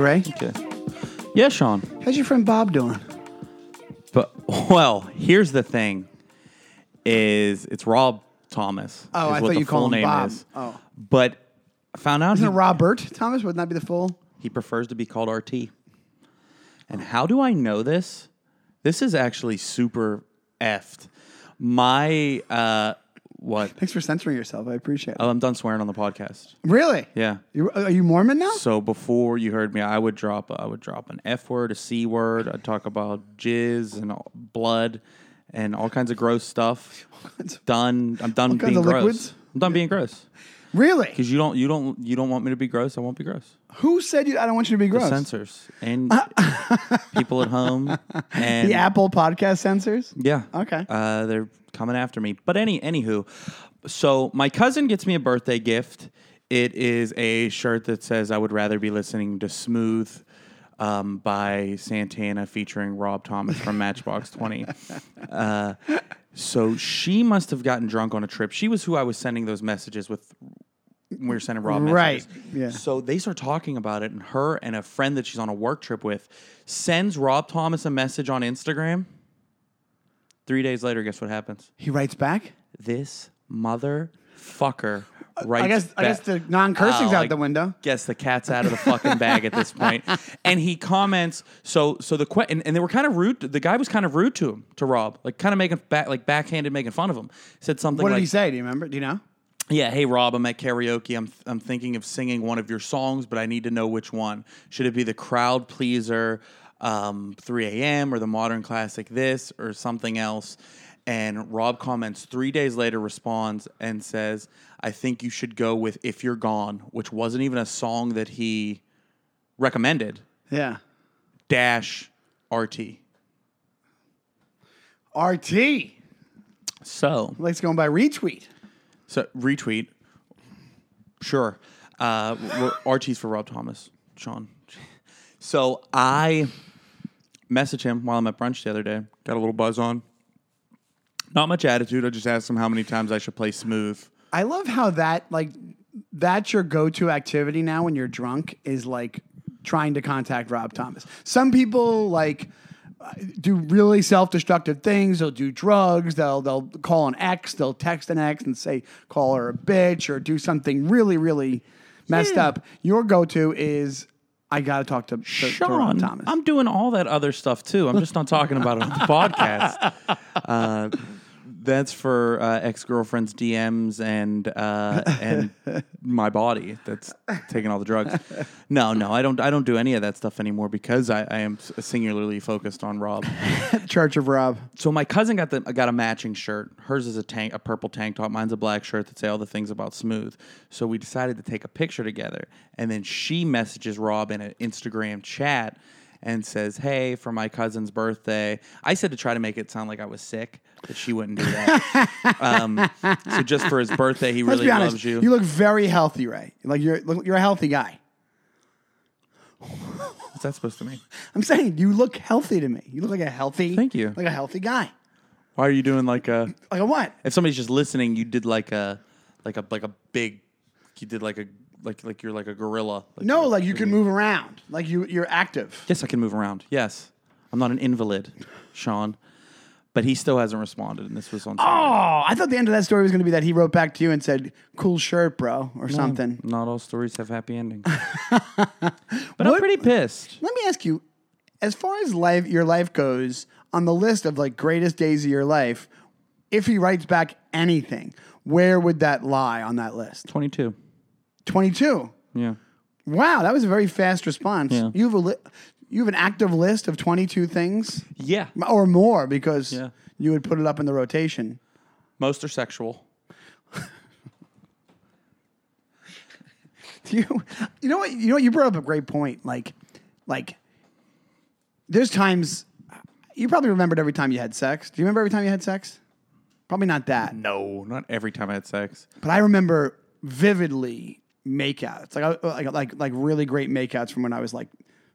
Ray. Okay. Yeah, Sean. How's your friend Bob doing? But well, here's the thing: is it's Rob Thomas. Oh, is I what thought the you full called him name Bob. is. Oh. But I found out Isn't he, it Robert Thomas? Wouldn't that be the full? he prefers to be called RT. And how do I know this? This is actually super effed. My uh, what? Thanks for censoring yourself. I appreciate it. Oh, I'm done swearing on the podcast. really? Yeah. You, are you Mormon now? So before you heard me, I would drop I would drop an F word, a C word. I'd talk about jizz and all- blood and all kinds of gross stuff. Done. I'm done kinds being gross. liquids? I'm done being gross Really? because you don't you don't you don't want me to be gross. I won't be gross. Who said you? I don't want you to be gross. The censors and people at home and The Apple podcast censors. yeah. Okay. Uh, they're coming after me. But any anywho, so my cousin gets me a birthday gift. It is a shirt that says "I would rather be listening to Smooth." Um, by Santana featuring Rob Thomas from Matchbox 20. Uh, so she must have gotten drunk on a trip. She was who I was sending those messages with. when We were sending Rob messages. Right, yeah. So they start talking about it, and her and a friend that she's on a work trip with sends Rob Thomas a message on Instagram. Three days later, guess what happens? He writes back. This motherfucker writes. I guess. I guess the non-cursing's Oh, out I the window. Guess the cat's out of the fucking bag at this point. And he comments. So so the que- and, and they were kind of rude. The guy was kind of rude to him to Rob, like kind of making back like backhanded, making fun of him. Said something What did like, he say? Do you remember? Do you know? yeah, hey Rob, I'm at karaoke. I'm I'm thinking of singing one of your songs, but I need to know which one. Should it be the crowd pleaser, um, 3 a.m. or the modern classic this or something else? And Rob comments three days later, responds and says, I think you should go with If You're Gone, which wasn't even a song that he recommended, Yeah. dash RT. RT. So Let's go by retweet. So retweet. Sure. Uh, RT's for Rob Thomas, Sean. So I messaged him while I'm at brunch the other day. Got a little buzz on. Not much attitude. I just asked him how many times I should play smooth. I love how that like that's your go-to activity now when you're drunk is like trying to contact Rob Thomas. Some people like do really self-destructive things. They'll do drugs. They'll they'll call an ex. They'll text an ex and say call her a bitch or do something really really messed up. Your go-to is I got to talk to, to, to Sean, Thomas. I'm doing all that other stuff too. I'm just not talking about it on the podcast. Uh, that's for uh, ex girlfriend's DMs and uh, and my body that's taking all the drugs. No, no, I don't. I don't do any of that stuff anymore because I, I am singularly focused on Rob. Church of Rob. So my cousin got the got a matching shirt. Hers is a tank, a purple tank top. Mine's a black shirt that say all the things about Smooth. So we decided to take a picture together, and then she messages Rob in an Instagram chat and says, "Hey, for my cousin's birthday." I said to try to make it sound like I was sick, but she wouldn't do that. um, so just for his birthday, he Let's really be honest. loves you. You look very healthy, Ray. Like you're you're a healthy guy. What's that supposed to mean? I'm saying you look healthy to me. You look like a healthy. Thank you. Like a healthy guy. Why are you doing like a? Like a what? If somebody's just listening, you did like a, like a like a big, you did like a like like you're like a gorilla. Like No, like you can move around. Like you you're active. Yes, I can move around. Yes. I'm not an invalid, Sean. But he still hasn't responded, and this was on. Oh, I thought the end of that story was going to be that he wrote back to you and said, "Cool shirt, bro," or something. Not all stories have happy endings. but I'm What- pretty pissed. Let me ask you, as far as life your life goes, on the list of like greatest days of your life, if he writes back anything, where would that lie on that list? 22. Twenty two. Yeah. Wow, that was a very fast response. Yeah. You have a li- you have an active list of twenty two things Yeah. or more because Yeah. you would put it up in the rotation. Most are sexual. Do you you know what you know what you brought up a great point like like there's times you probably remembered every time you had sex do you remember every time you had sex probably not that No, not every time I had sex. but i remember vividly makeouts like like like like really great makeouts from when i was like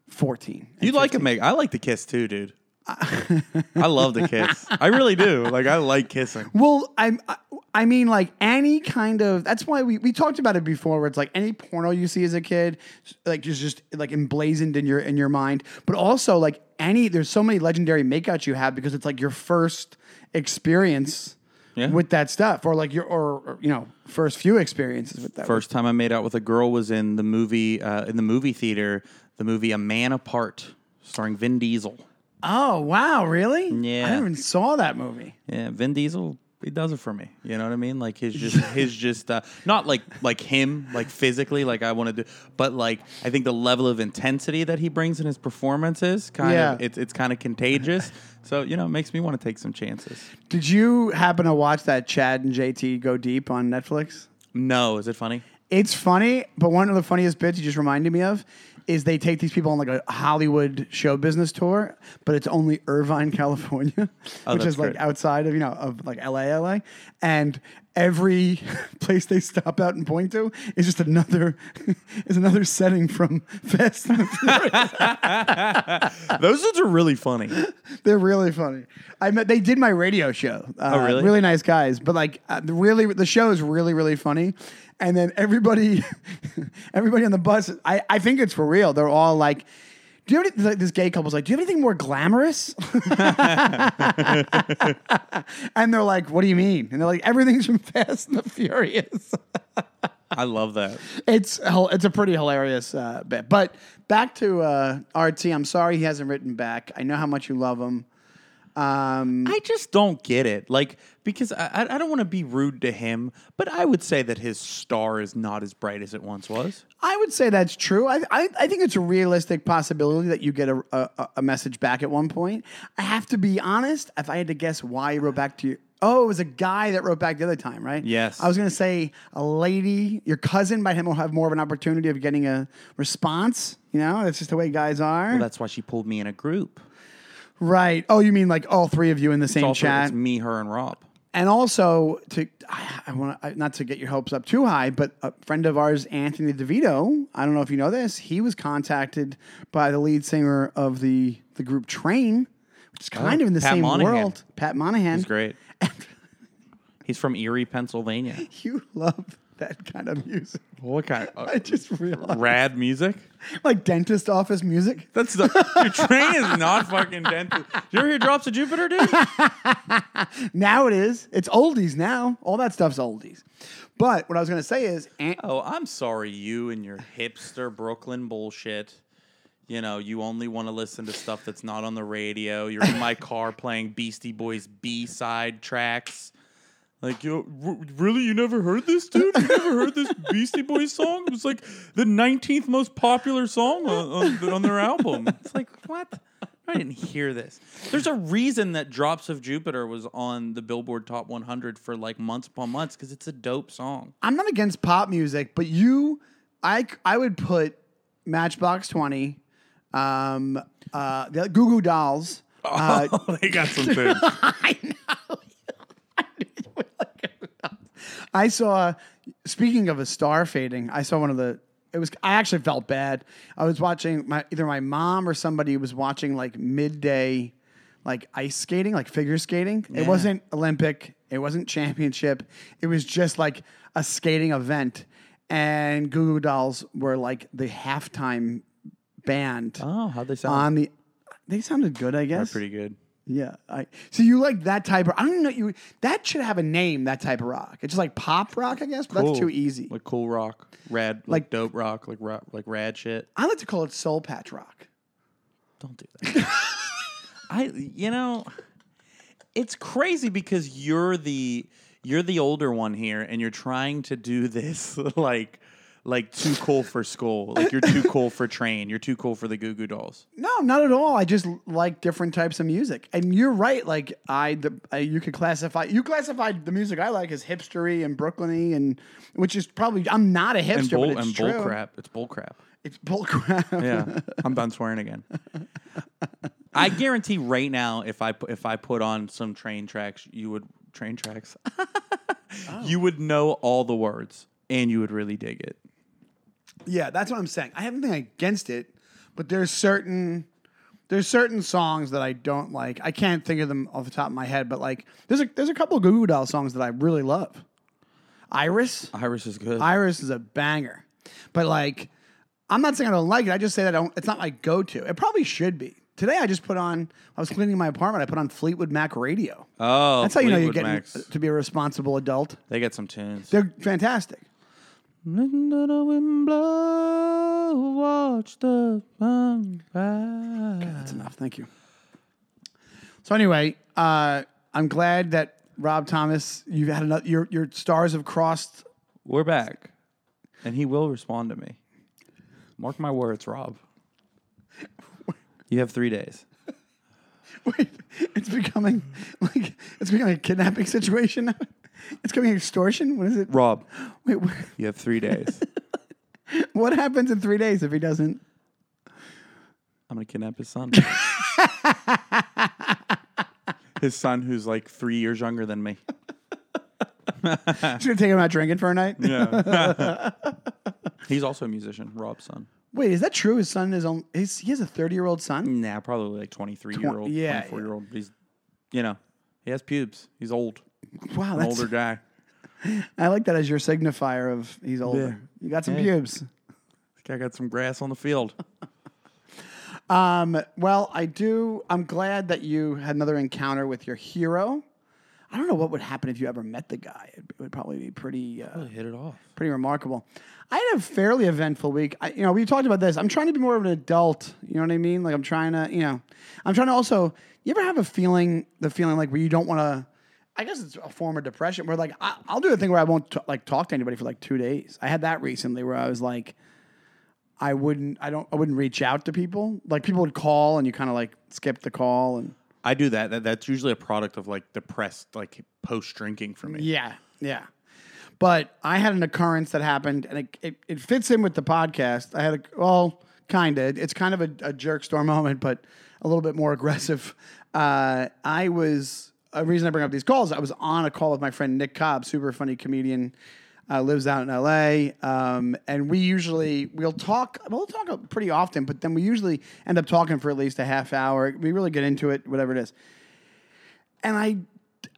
14 You like a make? I like to kiss too, dude. I love to kiss. I really do. Like I like kissing. well i'm I, I mean, like any kind of. That's why we, we talked about it before. Where it's like any porno you see as a kid, like is just like emblazoned in your in your mind. But also like any, there's so many legendary makeouts you have because it's like your first experience Yeah. with that stuff, or like your or, or, you know first few experiences with that. First time I made out with a girl was in the movie uh, in the movie theater. The movie A Man Apart, starring Vin Diesel. Oh wow, really? Yeah. I even saw that movie. Yeah, Vin Diesel, he does it for me. You know what I mean? Like his just his just uh, not like like him, like physically, like I want to do, but like I think the level of intensity that he brings in his performances, kind Yeah. of, it's it's kind of contagious. So you know, it makes me want to take some chances. Did you happen to watch that Chad and JT go deep on Netflix? No, is it funny? It's funny, but one of the funniest bits you just reminded me of is they take these people on like a Hollywood show business tour, but it's only Irvine, California, oh, which Oh, that's is like outside of you know of like LA, LA, and every place they stop out and point to is just another is another setting from Fast and the Furious. Those dudes are really funny. They're really funny. I met they did my radio show. Uh, Oh, really? Really nice guys, but like uh, really the show is really really funny. And then everybody, everybody on the bus, I, I think it's for real. They're all like, "Do you have any, like, this gay couple's like, do you have anything more glamorous?" and they're like, "What do you mean?" And they're like, "Everything's from Fast and the Furious." I love that. it's it's a pretty hilarious uh, bit. But back to uh, RT. I'm sorry he hasn't written back. I know how much you love him. Um, I just don't get it. Like, because I, I I don't want to be rude to him, but I would say that his star is not as bright as it once was. I would say that's true. I, I, I think it's a realistic possibility that you get a, a, a message back at one point. I have to be honest. If I had to guess why he wrote back to you, oh, it was a guy that wrote back the other time, right? Yes. I was going to say a lady, your cousin, by him will have more of an opportunity of getting a response. You know, that's just the way guys are. Well, that's why she pulled me in a group. right. Oh, you mean like all three of you in the same chat? it's me, her, and Rob. And also to I, I want to not to get your hopes up too high, but a friend of ours, Anthony DeVito. I don't know if you know this. He was contacted by the lead singer of the the group Train, which is kind oh, of in the Oh, Pat same Monahan. world. Pat Monahan. He's great. He's from Erie, Pennsylvania. You love that kind of music. What kind of I just uh, realized, rad music? like dentist office music. That's the your train is not fucking dented. You ever hear Drops of Jupiter, dude? Now it is. It's oldies now. All that stuff's oldies. But what I was going to say is, An- Oh, I'm sorry, you and your hipster Brooklyn bullshit. You know, you only want to listen to stuff that's not on the radio. You're in my car playing Beastie Boys B side tracks. Like, you r- really? You never heard this, dude? You never heard this Beastie Boys song? It was like the 19th most popular song on, on, on their album. It's like, what? I didn't hear this. There's a reason that Drops of Jupiter was on the Billboard Top 100 for like months upon months because it's a dope song. I'm not against pop music, but you, I, I would put Matchbox Twenty, um, uh, the Goo Goo Dolls. Uh, they got some tunes. I know. I saw. Speaking of a star fading, I saw one of the. It was. I actually felt bad. I was watching my either my mom or somebody was watching like midday, like ice skating, like figure skating. It wasn't Olympic. It wasn't championship. It was just like a skating event, and Goo Goo Dolls were like the halftime band Oh, how'd they sound? on the. They sounded good, I guess. They're guess. pretty good. Yeah. I so you like that type of I don't know you that should have a name, that type of rock. It's just like pop rock, I guess, but that's too easy. Like cool rock, rad, like, Like- dope rock, like rock, like rad shit. I like to call it soul patch rock. Don't do that. I, you know, it's crazy because you're the you're the older one here, and you're trying to do this like like too cool for school. Like you're too cool for train. You're too cool for the Goo Goo Dolls. No, not at all. I just like different types of music. And you're right, like I the uh, you could classify you classified the music I like as hipstery and Brooklyny and which is probably I'm not a hipster, And bull but it's and true. bull crap. It's bull crap. It's bull crap. Yeah, I'm done swearing again. I guarantee right now, if I if I put on some train tracks, you would train tracks. You would know all the words, and you would really dig it. Yeah, that's what I'm saying. I have nothing against it, but there's certain there's certain songs that I don't like. I can't think of them off the top of my head, but like there's a there's a couple of Goo Goo Doll songs that I really love. Iris. Iris is good. Iris is a banger. But like, I'm not saying I don't like it. I just say that I don't. It's not my go-to. It probably should be. Today I just put on. I was cleaning my apartment. I put on Fleetwood Mac radio. oh, That's how you know you're Fleetwood getting Macs. to be a responsible adult. They get some tunes. They're fantastic. Listen to the wind blow, watch the sun rise. That's enough. Thank you. So anyway, uh, I'm glad that Rob Thomas, you've had another. Your your stars have crossed. We're back, and he will respond to me. Mark my words, Rob. You have three days. Wait, it's becoming like it's becoming a kidnapping situation. now. It's becoming extortion. What is it? Rob, Wait, you have three days. what happens in three days if he doesn't? I'm gonna kidnap his son. his son, who's like three years younger than me. He's gonna take him out drinking for a night. Yeah. He's also a musician, Rob's son. Wait, is that true? His son is on. His, he has a 30 year old son. Nah, probably like 23 year old, yeah, 24 year old. He's, you know, he has pubes. He's old, Wow, an that's older guy. I like that as your signifier of he's older. You got some Hey. pubes. This guy got some grass on the field. Um, well, I do. I'm glad that you had another encounter with your hero. I don't know what would happen if you ever met the guy. It would probably be pretty, uh, hit it off. pretty remarkable. I had a fairly eventful week. I, you know, we talked about this. I'm trying to be more of an adult. You know what I mean? Like I'm trying to, you know, I'm trying to also. You ever have a feeling, the feeling like where you don't want to? I guess it's a form of depression where like I, I'll do a thing where I won't t- like talk to anybody for like two days. I had that recently where I was like, I wouldn't, I don't, I wouldn't reach out to people. Like people would call and you kind of like skip the call and I do that. that. That's usually a product of like depressed, like post drinking for me. yeah, yeah. But I had an occurrence that happened and it, it, it fits in with the podcast. I had a, well, kind of, it's kind of a, a jerk store moment, but a little bit more aggressive. Uh, I was, a reason I bring up these calls, I was on a call with my friend Nick Cobb, super funny comedian, uh, lives out in LA. Um, and we usually, we'll talk, we'll talk pretty often, but then we usually end up talking for at least a half hour. We really get into it, whatever it is. And I,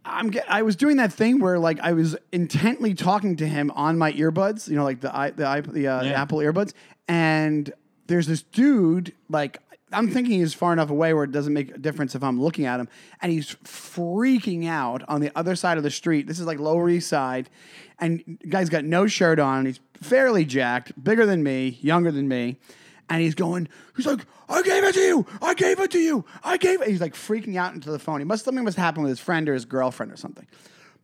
I'm, get- I was doing that thing where like I was intently talking to him on my earbuds, you know, like the i the, i the, uh, the Yeah. Apple earbuds. And there's this dude, like I'm thinking he's far enough away where it doesn't make a difference if I'm looking at him, and he's freaking out on the other side of the street. This is like Lower East Side, and guy's got no shirt on. He's fairly jacked, bigger than me, younger than me. And he's going, he's like, I gave it to you. I gave it to you. I gave it. He's like freaking out into the phone. He must something must happen with his friend or his girlfriend or something.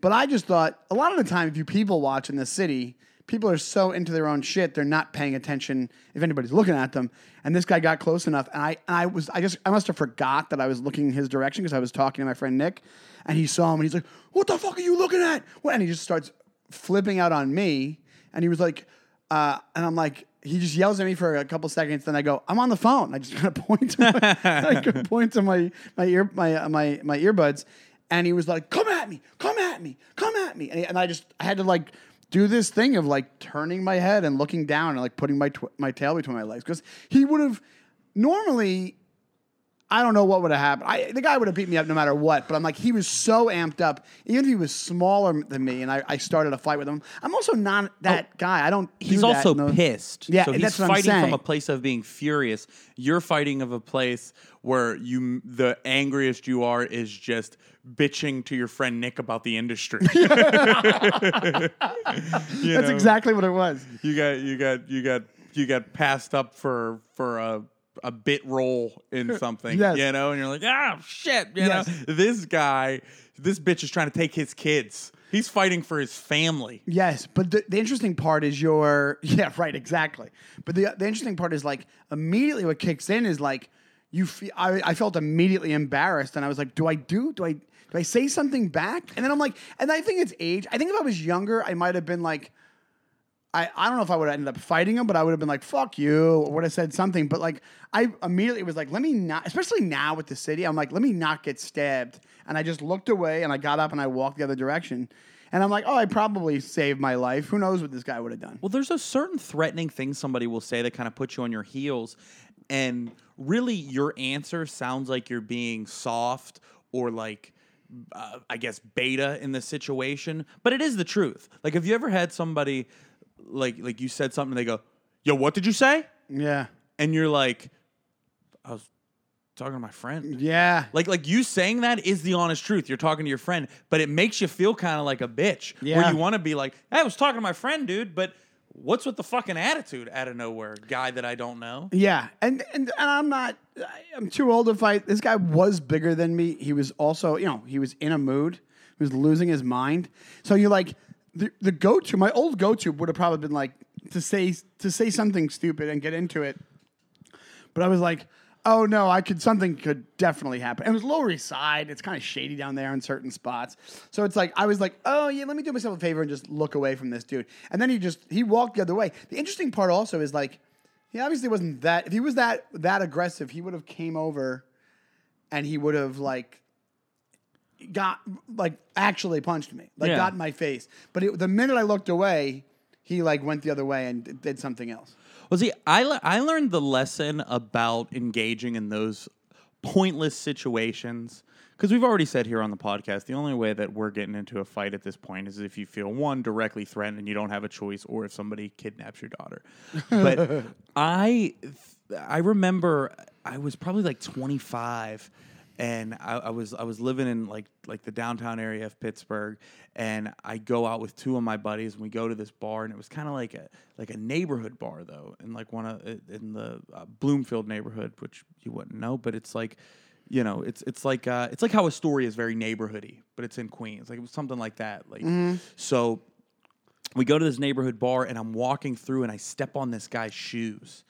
But I just thought a lot of the time, if you people watch in the city, people are so into their own shit, they're not paying attention if anybody's looking at them. And this guy got close enough, and I, I was, I just, I must have forgot that I was looking his direction because I was talking to my friend Nick, and he saw him, and he's like, "What the fuck are you looking at?" And he just starts flipping out on me, and he was like, uh, and I'm like, he just yells at me for a couple seconds. Then I go, I'm on the phone. I just kind of point to my, I point to my my ear my uh, my my earbuds, and he was like, "Come at me, come at me, come at me," and, he- and I just I had to like do this thing of like turning my head and looking down and like putting my tw- my tail between my legs because he would have normally I don't know what would have happened. I, the guy would have beat me up no matter what. But I'm like, he was so amped up. Even if he was smaller than me, and I, I started a fight with him. I'm also not that oh. guy. I don't. He's that also pissed. Yeah, so he's that's what I'm fighting from a place of being furious. You're fighting of a place where you the angriest you are is just bitching to your friend Nick about the industry. That's know? exactly what it was. you got you got you got you got passed up for for a a bit role in something, Yes. you know, and you're like, ah, shit, you Yes. know, this guy, this bitch is trying to take his kids. He's fighting for his family. Yes, but the, the interesting part is your yeah right exactly. But the the interesting part is like immediately what kicks in is like you feel I, I felt immediately embarrassed and I was like, do I do do I do I say something back? And then I'm like, and I think it's age. I think if I was younger, I might have been like. I, I don't know if I would have ended up fighting him, but I would have been like, fuck you, or would have said something. But like, I immediately was like, let me not, especially now with the city, I'm like, let me not get stabbed. And I just looked away and I got up and I walked the other direction. And I'm like, oh, I probably saved my life. Who knows what this guy would have done? Well, there's a certain threatening thing somebody will say that kind of puts you on your heels, and really your answer sounds like you're being soft or like uh, I guess, beta in the situation, but it is the truth. Like, have you ever had somebody like like you said something, and they go, "Yo, what did you say?" Yeah. And you're like, "I was talking to my friend." Yeah. Like like you saying that is the honest truth. You're talking to your friend, but it makes you feel kind of like a bitch. Yeah, Where you want to be like, hey, I was talking to my friend, dude, but what's with the fucking attitude out of nowhere? Guy that I don't know. Yeah, and and, and I'm not. I'm too old to fight. This guy was bigger than me. He was also, you know, he was in a mood. He was losing his mind. So you're like the the go to. My old go to would have probably been like to say to say something stupid and get into it. But I was like, oh no, I could something could definitely happen. It was Lower East Side. It's kind of shady down there in certain spots. So it's like I was like, oh yeah, let me do myself a favor and just look away from this dude. And then he just he walked the other way. The interesting part also is like he obviously wasn't that if he was that that aggressive, he would have came over and he would have like got like actually punched me. Like Yeah. got in my face. But it, the minute I looked away, he like went the other way and d- did something else. Well, see, I le- I learned the lesson about engaging in those pointless situations because we've already said here on the podcast the only way that we're getting into a fight at this point is if you feel one directly threatened and you don't have a choice, or if somebody kidnaps your daughter. But I I remember I was probably like 25 and I, I was I was living in like like the downtown area of Pittsburgh, and I go out with two of my buddies, and we go to this bar, and it was kind of like a like a neighborhood bar though, in like one of in the uh, Bloomfield neighborhood, which you wouldn't know, but it's like. You know, it's it's like uh, it's like how Astoria is very neighborhoody, but it's in Queens, like it was something like that. Like so, we go to this neighborhood bar, and I'm walking through, and I step on this guy's shoes,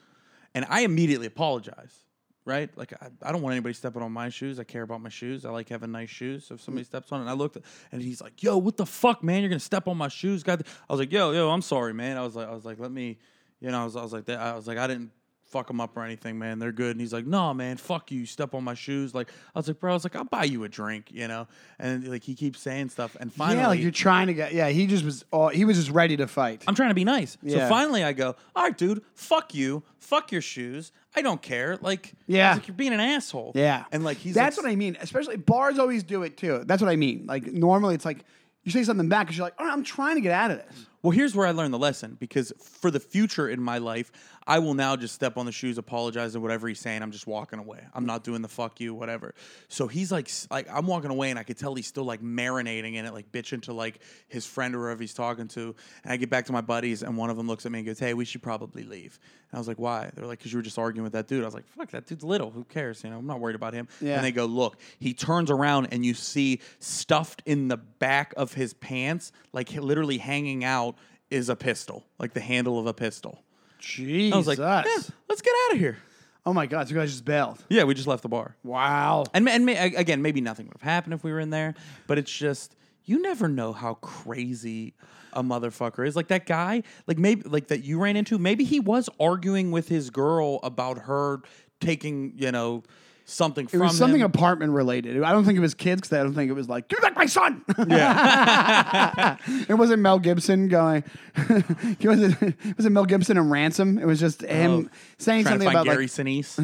and I immediately apologize. Right, like I, I don't want anybody stepping on my shoes. I care about my shoes. I like having nice shoes. So if somebody steps on it, and I looked, and he's like, "Yo, what the fuck, man? You're gonna step on my shoes?" God, I was like, "Yo, yo, I'm sorry, man." I was like, I was like, let me, you know, I was, I was like that. I was like, I didn't fuck them up or anything, man. They're good. And he's like, "No, man, fuck you. Step on my shoes." Like I was like, "Bro, I was like, I'll buy you a drink," you know. And like he keeps saying stuff, and finally, yeah, like you're trying to get. Yeah, he just was. all he was just ready to fight. I'm trying to be nice. Yeah. So finally I go, all right, dude, fuck you. Fuck your shoes. I don't care. Like, Yeah. like, you're being an asshole. Yeah, And like he's that's like, what I mean. Especially bars always do it too. That's what I mean. Like normally it's like you say something back because you're like, oh, I'm trying to get out of this. Well, here's where I learned the lesson because for the future in my life, I will now just step on the shoes, apologize, and whatever he's saying, I'm just walking away. I'm not doing the fuck you, whatever. So he's like, like I'm walking away, and I could tell he's still like marinating in it, like bitching to like his friend or whoever he's talking to. And I get back to my buddies, and one of them looks at me and goes, "Hey, we should probably leave." And I was like, "Why?" They're like, "Cause you were just arguing with that dude." I was like, "Fuck, that dude's little. Who cares? You know, I'm not worried about him." Yeah. And they go, "Look." He turns around, and you see stuffed in the back of his pants, like literally hanging out is a pistol, like the handle of a pistol. Jesus. I was like, yeah, let's get out of here. oh my god, so you guys just bailed. Yeah, we just left the bar. Wow. And, and ma- again, maybe nothing would have happened if we were in there, but it's just, you never know how crazy a motherfucker is. Like that guy, like maybe, like that you ran into, maybe he was arguing with his girl about her taking, you know, something It from was something him. apartment related. I don't think it was kids because I don't think it was like, you're like my son. Yeah. it wasn't Mel Gibson going, it wasn't, it wasn't Mel Gibson and Ransom. It was just him saying Oh, trying to something about Gary like, Sinise.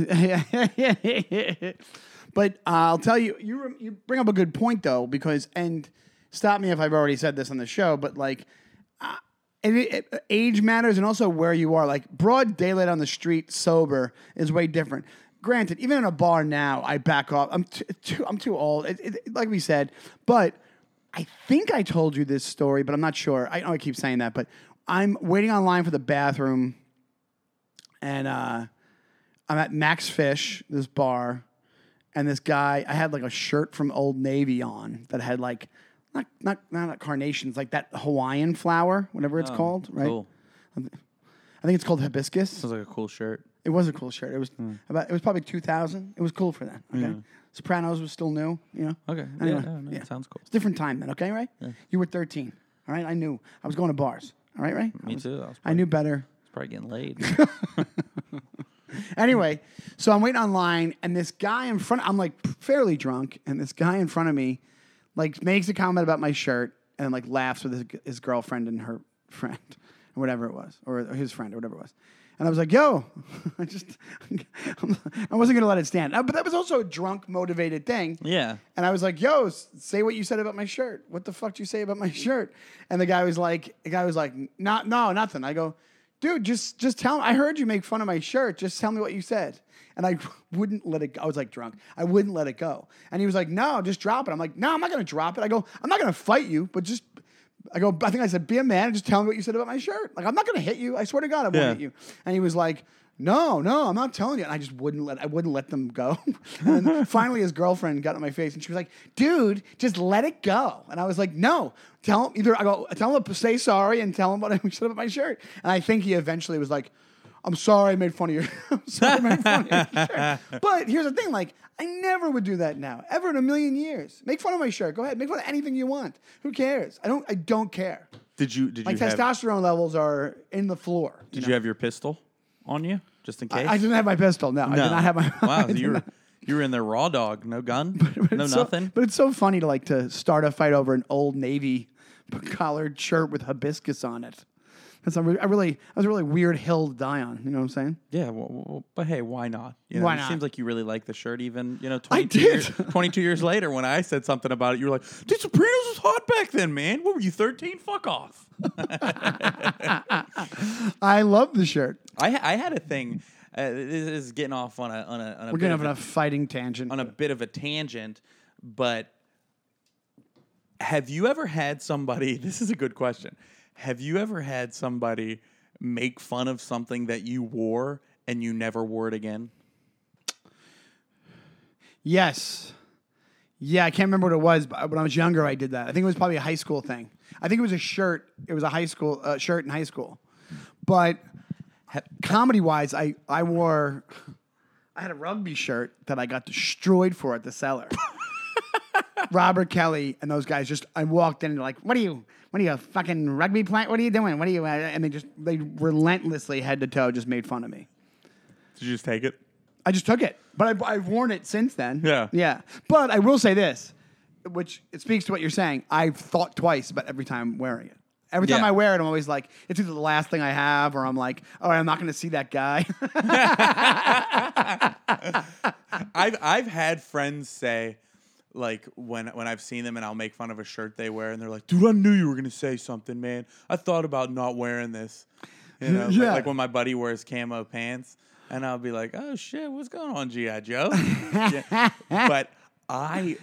but uh, I'll tell you, you you bring up a good point though, because and stop me if I've already said this on the show, but like, uh, it, it- age matters, and also where you are. Like broad daylight on the street, sober is way different. Granted, even in a bar now, I back off. I'm too, too I'm too old. It, it, like we said, but I think I told you this story, but I'm not sure. I know I keep saying that, but I'm waiting online for the bathroom, and uh, I'm at Max Fish, this bar, and this guy, I had like a shirt from Old Navy on that had like not not not carnations, like that Hawaiian flower, whatever it's called, right? Cool. I think it's called hibiscus. Sounds like a cool shirt. It was a cool shirt. It was hmm. about it was probably 2000. It was cool for that. Okay, Sopranos was still new. You know. Okay. Anyway, yeah, yeah. sounds cool. It's a different time then. Okay, right? You were 13. All right, I knew. I was going to bars. All right, right. Me I was- too. I was I knew better. It's probably getting laid. Anyway, so I'm waiting online, and this guy in front, I'm like fairly drunk, and this guy in front of me, like makes a comment about my shirt, and like laughs with his, his girlfriend and her friend, or whatever it was, or his friend, or whatever it was. And I was like, yo, I just, I wasn't going to let it stand. Uh, But that was also a drunk, motivated thing. Yeah. And I was like, yo, say what you said about my shirt. What the fuck do you say about my shirt? And the guy was like, the guy was like, not, no, nothing. I go, dude, just, just tell me. I heard you make fun of my shirt. Just tell me what you said. And I wouldn't let it go. I was like drunk. I wouldn't let it go. And he was like, no, just drop it. I'm like, no, I'm not going to drop it. I go, I'm not going to fight you, but just, I go, I think I said, be a man and just tell me what you said about my shirt. Like, I'm not going to hit you. I swear to God, I won't Yeah. hit you. And he was like, no, no, I'm not telling you. And I just wouldn't let I wouldn't let them go. and finally his girlfriend got in my face and she was like, dude, just let it go. And I was like, no, tell him either I go, tell him to say sorry and tell him what I said about my shirt. And I think he eventually was like, I'm sorry I made fun of you. I'm sorry I made fun of your shirt. But here's the thing, like, I never would do that now, ever in a million years. Make fun of my shirt. Go ahead, make fun of anything you want. Who cares? I don't I don't care. Did you did My you have, testosterone levels are in the floor. did you have your pistol on you just in case? I didn't have my pistol. No, I did not have my. Wow, I did you were not. you were in there raw dog, no gun, no It's so- nothing. but it's so funny to like to start a fight over an old navy collared shirt with hibiscus on it. That's a, re- a really that was a really weird hill to die on. You know what I'm saying? Yeah, well, well, but hey, why not? You know, Why It not? seems like you really like the shirt. Even you know, I 22 did. Years, 22 years later, when I said something about it, you were like, "Dude, Sopranos was hot back then, man. What were you 13? Fuck off." I love the shirt. I I had a thing. Uh, this is getting off on a on a on a We're bit gonna of have a- a fighting tangent. on a bit of a tangent, but have you ever had somebody? This is a good question. Have you ever had somebody make fun of something that you wore and you never wore it again? Yes. Yeah, I can't remember what it was, but when I was younger, I did that. I think it was probably a high school thing. I think it was a shirt. It was a high school uh, shirt in high school. But comedy wise, I, I wore, I had a rugby shirt that I got destroyed for at the cellar. Robert Kelly and those guys just, I walked in and like, what are you, what are you, a fucking rugby player? What are you doing? What are you, uh, and they just, they relentlessly head to toe just made fun of me. Did you just take it? I just took it, but I, I've worn it since then. Yeah. yeah. But I will say this, which it speaks to what you're saying. I've thought twice about every time wearing it. Every time Yeah. I wear it, I'm always like, it's either the last thing I have, or I'm like, oh, I'm not going to see that guy. I've I've had friends say, like when when I've seen them and I'll make fun of a shirt they wear, and they're like, "Dude, I knew you were gonna say something, man. I thought about not wearing this." You know, like- Yeah. like, when my buddy wears camo pants, and I'll be like, "Oh shit, what's going on, GI Joe?" Yeah. But I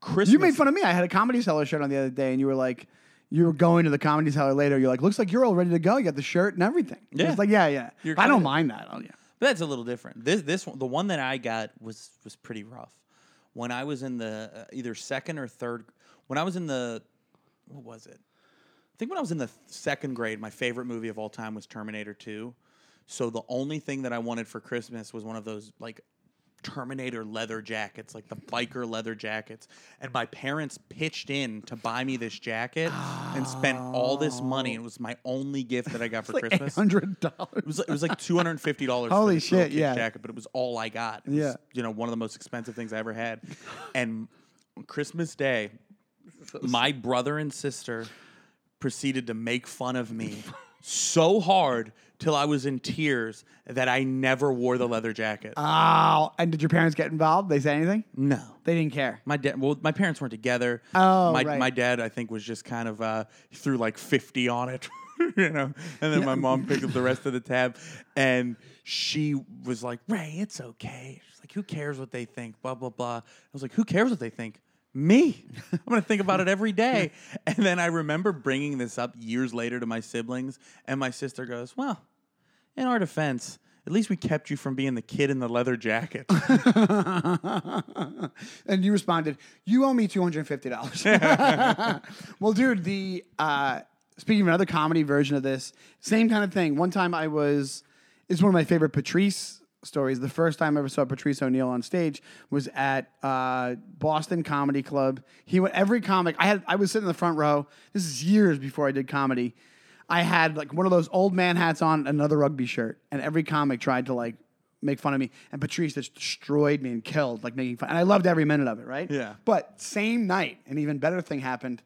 Christmas. you made fun of me. I had a comedy cellar shirt on the other day, and you were like, you were going to the comedy cellar later. You're like, looks like you're all ready to go. You got the shirt and everything. Yeah. It's like, yeah, yeah. You're I don't mind that. Oh, yeah. But that's a little different. This this one, the one that I got was was pretty rough. When I was in the uh, either second or third, when I was in the, what was it? I think when I was in the second grade, my favorite movie of all time was Terminator Two. So the only thing that I wanted for Christmas was one of those like Terminator leather jackets, like the biker leather jackets. And my parents pitched in to buy me this jacket and spent all this money. It was my only gift that I got for Like Christmas. hundred dollars. It was it was like two hundred and fifty dollars. Holy shit, yeah. jacket, but it was all I got. It was, Yeah. you know, one of the most expensive things I ever had. And Christmas Day, my brother and sister proceeded to make fun of me so hard till I was in tears that I never wore the leather jacket. Oh, and did your parents get involved? They say anything? no. They didn't care. My dad, well, my parents weren't together. Oh, my right. my dad, I think, was just kind of uh, threw like fifty on it, you know. And then my mom picked up the rest of the tab, and she was like, "Ray, it's okay." She's like, "Who cares what they think?" Blah blah blah. I was like, "Who cares what they think?" Me. I'm gonna think about it every day. And then I remember bringing this up years later to my siblings, and my sister goes, "Well, in our defense." At least we kept you from being the kid in the leather jacket. and you responded, "You owe me two hundred and fifty dollars." well, dude, the uh, speaking of another comedy version of this, same kind of thing. One time I was, it's one of my favorite Patrice stories. The first time I ever saw Patrice O'Neal on stage was at uh, Boston Comedy Club. He went every comic. I had I was sitting in the front row. This is years before I did comedy. I had like one of those old man hats on, another rugby shirt, and every comic tried to like make fun of me. And Patrice just destroyed me and killed, like making fun. And I loved every minute of it, right? Yeah. But same night, an even better thing happened.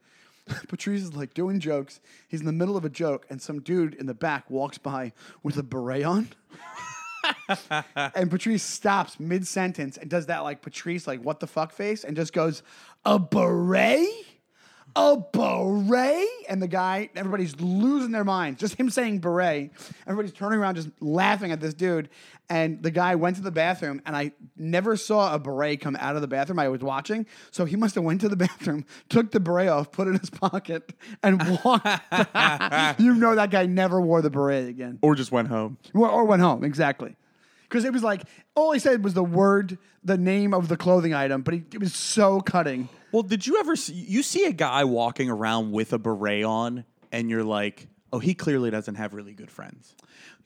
Patrice is like doing jokes. He's in the middle of a joke, and some dude in the back walks by with a beret on. and Patrice stops mid sentence and does that like Patrice, like what the fuck face, and just goes, A beret? A beret? And the guy, everybody's losing their minds. Just him saying beret. Everybody's turning around just laughing at this dude. And the guy went to the bathroom, and I never saw a beret come out of the bathroom. I was watching. So he must have went to the bathroom, took the beret off, put it in his pocket, and walked. you know that guy never wore the beret again. Or just went home. Or, or went home, exactly. Because it was like, all he said was the word, the name of the clothing item, but he, it was so cutting. Well, did you ever see you see a guy walking around with a beret on and you're like, "Oh, he clearly doesn't have really good friends."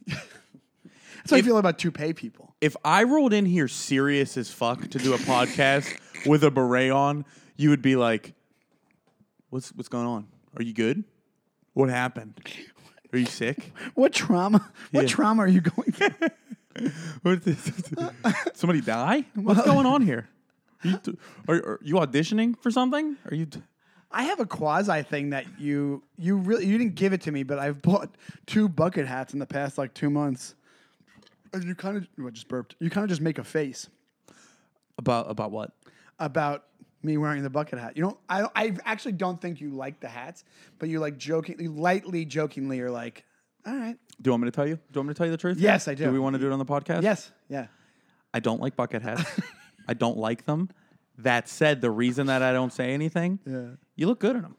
That's how I feel about toupee people. If I rolled in here serious as fuck to do a podcast with a beret on, you would be like, "What's what's going on? Are you good? What happened? Are you sick? What trauma? What Yeah. trauma are you going through? What Somebody die? What's going on here? Are you, are, are you auditioning for something? Are you?" I have a quasi thing that you you really you didn't give it to me, but I've bought two bucket hats in the past like two months. And you kind of I just burped. You kind of just make a face About about what? about me wearing the bucket hat. You know, I I actually don't think you like the hats, but you like jokingly, lightly jokingly, are like, all right, Do you want me to tell you? Do you want me to tell you the truth? Yes, I do. Do we want to do it on the podcast? yes, yeah. I don't like bucket hats. I don't like them. That said, the reason that I don't say anything, Yeah. you look good in them.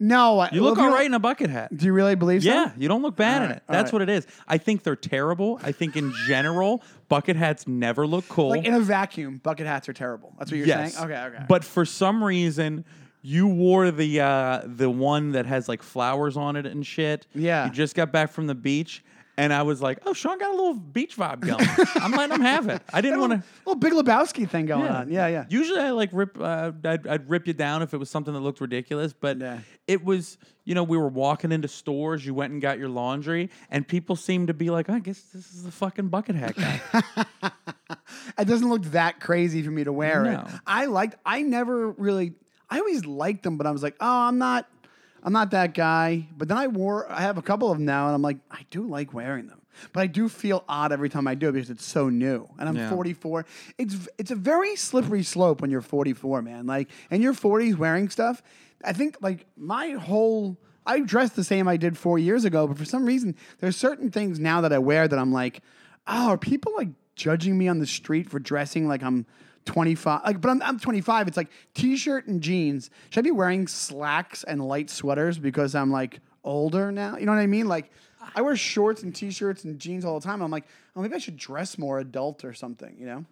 No, I- You look well, all if right in a bucket hat. Do you really believe so? Yeah, you don't look bad in it. all That's right. what it is. I think they're terrible. I think in general, bucket hats never look cool. Like in a vacuum, bucket hats are terrible. That's what you're yes. saying. Okay, okay. But for some reason, you wore the uh, the one that has like flowers on it and shit. Yeah. You just got back from the beach. And I was like, oh, Sean got a little beach vibe going. I'm letting him have it. I didn't want to. little Big Lebowski thing going on. Yeah, yeah. Usually, I like rip. Uh, I'd, I'd rip you down if it was something that looked ridiculous. But Yeah. it was, you know, we were walking into stores. You went and got your laundry, and people seemed to be like, I guess this is the fucking bucket hat guy. It doesn't look that crazy for me to wear it. I liked. I never really. I always liked them, but I was like, oh, I'm not. I'm not that guy. But then I wore. I have a couple of them now, and I'm like, I do like wearing them. But I do feel odd every time I do it because it's so new, and I'm Yeah. 44. It's it's a very slippery slope when you're 44, man. Like, in your 40s wearing stuff. I think like my whole. I dress the same I did four years ago, but for some reason, there's certain things now that I wear that I'm like, oh, are people like judging me on the street for dressing like I'm 25? Like, but I'm, I'm 25. It's like t-shirt and jeans. Should I be wearing slacks and light sweaters because I'm like older now? You know what I mean? Like, I wear shorts and t-shirts and jeans all the time. I'm like, oh, maybe I should dress more adult or something. You know?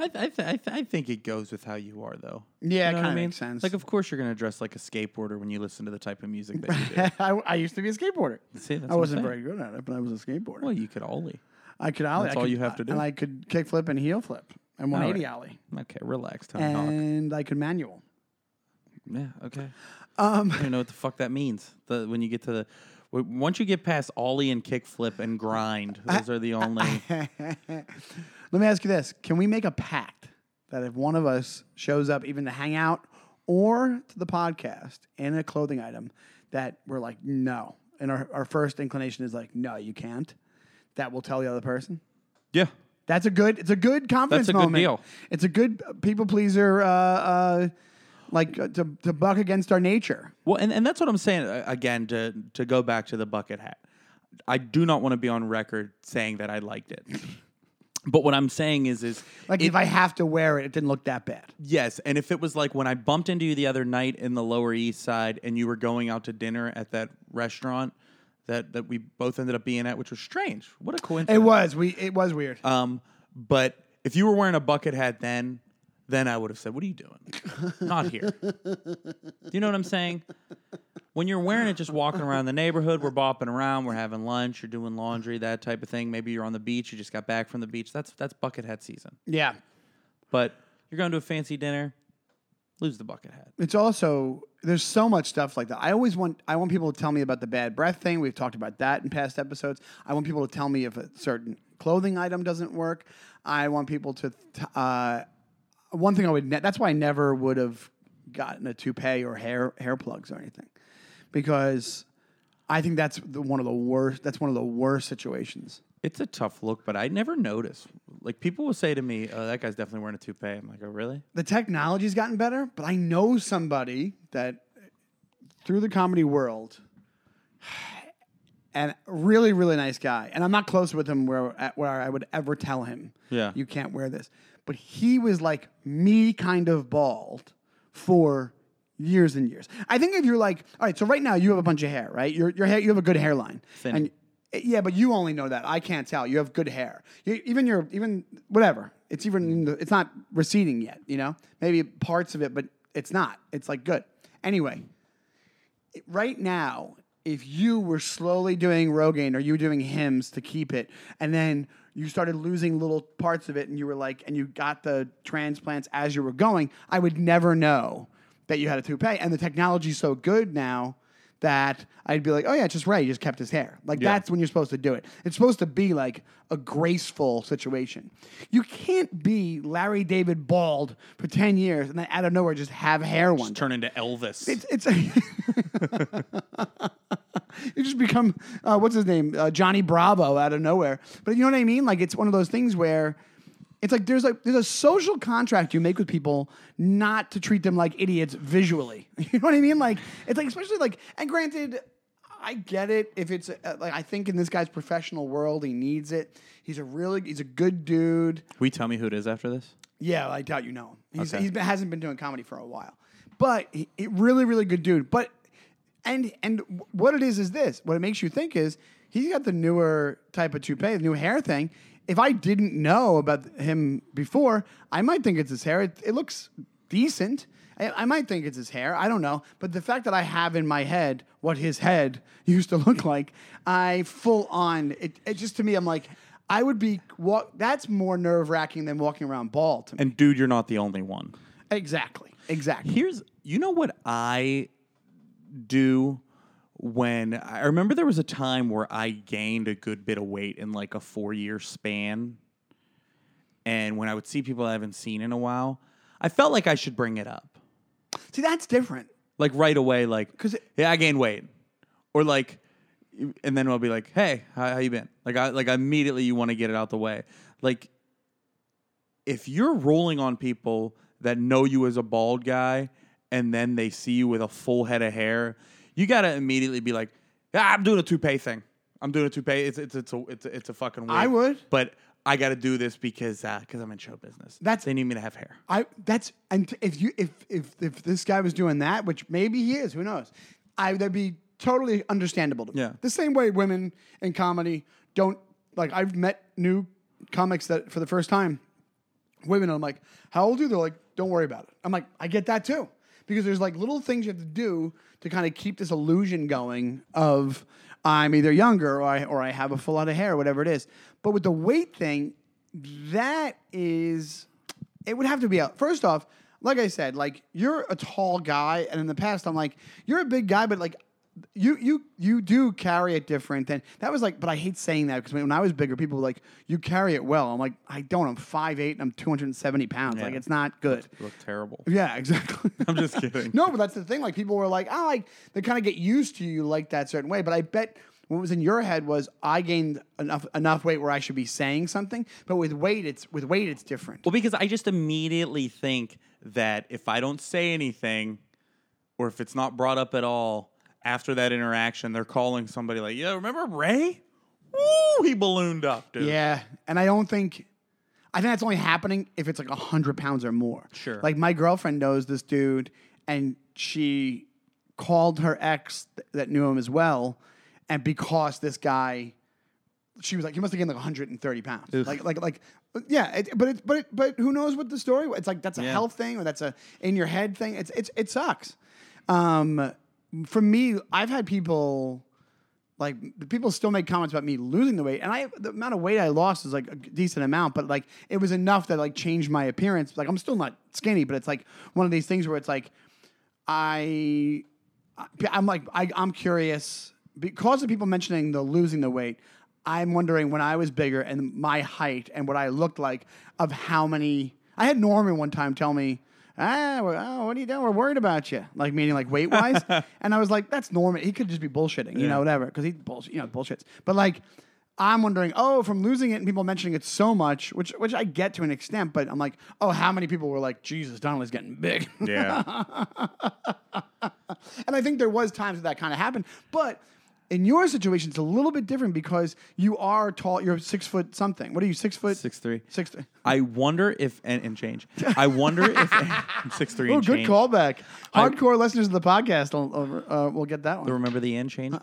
I, I, th- I, th- I think it goes with how you are, though. Yeah, it You know what kinda makes sense. Like, of course, you're going to dress like a skateboarder when you listen to the type of music that you do. I, I used to be a skateboarder. See, that's I wasn't very good at it, but I was a skateboarder. Well, you could ollie. I could ollie. That's I all could- you have to do. And I could kick flip and heel flip and 180 right. ollie. Okay, relax, Tony Hawk. And I could manual. Yeah, okay. Um, I don't know what the fuck that means. The, when you get to the w- once you get past ollie and kickflip and grind, those are the only. Let me ask you this: Can we make a pact that if one of us shows up, even to hang out or to the podcast in a clothing item, that we're like, no, and our, our first inclination is like, no, you can't. That will tell the other person. yeah, That's a good. It's a good confidence That's a good moment. deal. It's a good people pleaser. Uh, uh, like uh, to to buck against our nature. Well, and, and that's what I'm saying uh, again to to go back to the bucket hat. I do not want to be on record saying that I liked it. But what I'm saying is is Like if I have to wear it, it didn't look that bad. yes, and if it was like when I bumped into you the other night in the Lower East Side and you were going out to dinner at that restaurant that that we both ended up being at, which was strange. What a coincidence. It was we. It was weird. Um, but if you were wearing a bucket hat then, then I would have said, "What are you doing? Not here." Do you know what I'm saying? When you're wearing it, just walking around the neighborhood, we're bopping around, we're having lunch, you're doing laundry, that type of thing. Maybe you're on the beach, you just got back from the beach. That's that's bucket hat season. yeah. But you're going to a fancy dinner, lose the bucket hat. It's also there's so much stuff like that. I always want I want people to tell me about the bad breath thing. We've talked about that in past episodes. I want people to tell me if a certain clothing item doesn't work. I want people to. Uh, one thing I would. Ne- that's why I never would have gotten a toupee or hair hair plugs or anything, because I think that's the, one of the worst. That's one of the worst situations. It's a tough look, but I never notice. Like people will say to me, "Oh, that guy's definitely wearing a toupee." I'm like, "Oh, really?" The technology's gotten better, but I know somebody that through the comedy world, and really, really nice guy. And I'm not close with him where where I would ever tell him, Yeah. you can't wear this. But he was like me, kind of bald for years and years. I think if you're like, all right, so right now you have a bunch of hair, right? Your your hair, you have a good hairline, Thin. and Eh, yeah, but you only know that. I can't tell. You have good hair. You, even your even whatever. It's even it's not receding yet. You know, maybe parts of it, but it's not. It's like good. Anyway, right now, if you were slowly doing Rogaine or you were doing Hims to keep it, and then you started losing little parts of it, and you were like, and you got the transplants as you were going, I would never know that you had a toupee. And the technology's so good now that I'd be like, oh yeah, it's just right. He just kept his hair. Like Yeah. that's when you're supposed to do it. It's supposed to be like a graceful situation. You can't be Larry David bald for ten years and then out of nowhere just have hair one. Turn into Elvis. It's it's you just become uh, what's his name uh, Johnny Bravo out of nowhere. But you know what I mean? Like it's one of those things where it's like there's like there's a social contract you make with people not to treat them like idiots visually. You know what I mean? Like it's like especially like and granted. I get it. If it's uh, like I think in this guy's professional world, he needs it. He's a really he's a good dude. Will you tell me who it is after this? Yeah, I doubt you know him. He's, Okay. he's been, hasn't been doing comedy for a while, but he, he- really, really good dude. But and and what it is is this. What it makes you think is he's got the newer type of toupee, the new hair thing. If I didn't know about him before, I might think it's his hair. It, it looks decent. I, I might think it's his hair. I don't know. But the fact that I have in my head what his head used to look like, I full on. It, it just to me, I'm like. I would be walk. That's more nerve wracking than walking around bald. And dude, you're not the only one. Exactly. Exactly. Here's you know what I do when I remember there was a time where I gained a good bit of weight in like a four year span. And when I would see people I haven't seen in a while, I felt like I should bring it up. See, that's different. Like right away, like 'Cause it- yeah, I gained weight. Or like and then I'll be like, hey, how, how you been? Like I like immediately you want to get it out the way. Like if you're rolling on people that know you as a bald guy and then they see you with a full head of hair, you gotta immediately be like, ah, I'm doing a toupee thing. I'm doing a toupee. It's it's it's a it's a, it's a fucking. Wig. I would. but I got to do this because because I'm in show business. That's- they need me to have hair. I that's and if you if if if this guy was doing that, which maybe he is, who knows? I that'd be totally understandable to me. Yeah. The same way women in comedy don't like I've met new comics that for the first time, women, I'm like, how old are you? They're like, don't worry about it. I'm like, I get that too. Because there's like little things you have to do to kind of keep this illusion going of I'm either younger or I or I have a full lot of hair, whatever it is. But with the weight thing, that is it would have to be out. First off, like I said, like you're a tall guy, and in the past, I'm like, you're a big guy, but like you you you do carry it different than that was like but I hate saying that because when I was bigger people were like you carry it well. I'm like I don't. I'm 5'8 and I'm 270 pounds. Like it's not good. You look terrible. yeah exactly. I'm just kidding. no but that's the thing. Like people were like oh like they kind of get used to you like that certain way. But I bet what was in your head was I gained enough enough weight where I should be saying something. But with weight it's with weight it's different. Well, because I just immediately think that if I don't say anything, or if it's not brought up at all after that interaction, they're calling somebody like, "Yeah, remember Ray? Woo, he ballooned up, dude." Yeah, and I don't think. I think that's only happening if it's like hundred pounds or more. Sure. Like my girlfriend knows this dude, and she called her ex th- that knew him as well, and because this guy, she was like, he must have gained like 130 pounds. Like, like, like, yeah. It, but it, but it, but who knows what the story? It's like that's a Yeah. health thing or that's a in your head thing. It's it's it sucks. Um, for me, I've had people like people still make comments about me losing the weight and i the amount of weight i lost is like a decent amount but like it was enough that like changed my appearance. Like i'm still not skinny but it's like one of these things where it's like I- i'm like I, i'm curious. Because of people mentioning the losing the weight i'm wondering when i was bigger and my height and what i looked like of how many i had norman one time tell me ah, oh, what are you doing? We're worried about you. Like meaning like weight wise. and I was like, that's normal. He could just be bullshitting, you know, whatever, because he bullshit, you know, bullshits. But like. I'm wondering, oh, from losing it and people mentioning it so much, which which I get to an extent, but I'm like, oh, how many people were like, Jesus, Donnelly's getting big. Yeah. And I think there was times that that kind of happened. But in your situation, it's a little bit different because you are tall. You're six foot something. What are you? Six foot? Six three. Six. Th- I wonder if and, and change. I wonder if I'm six three oh, and good change. callback. Hardcore listeners of the podcast will uh, will get that one. Remember the and change?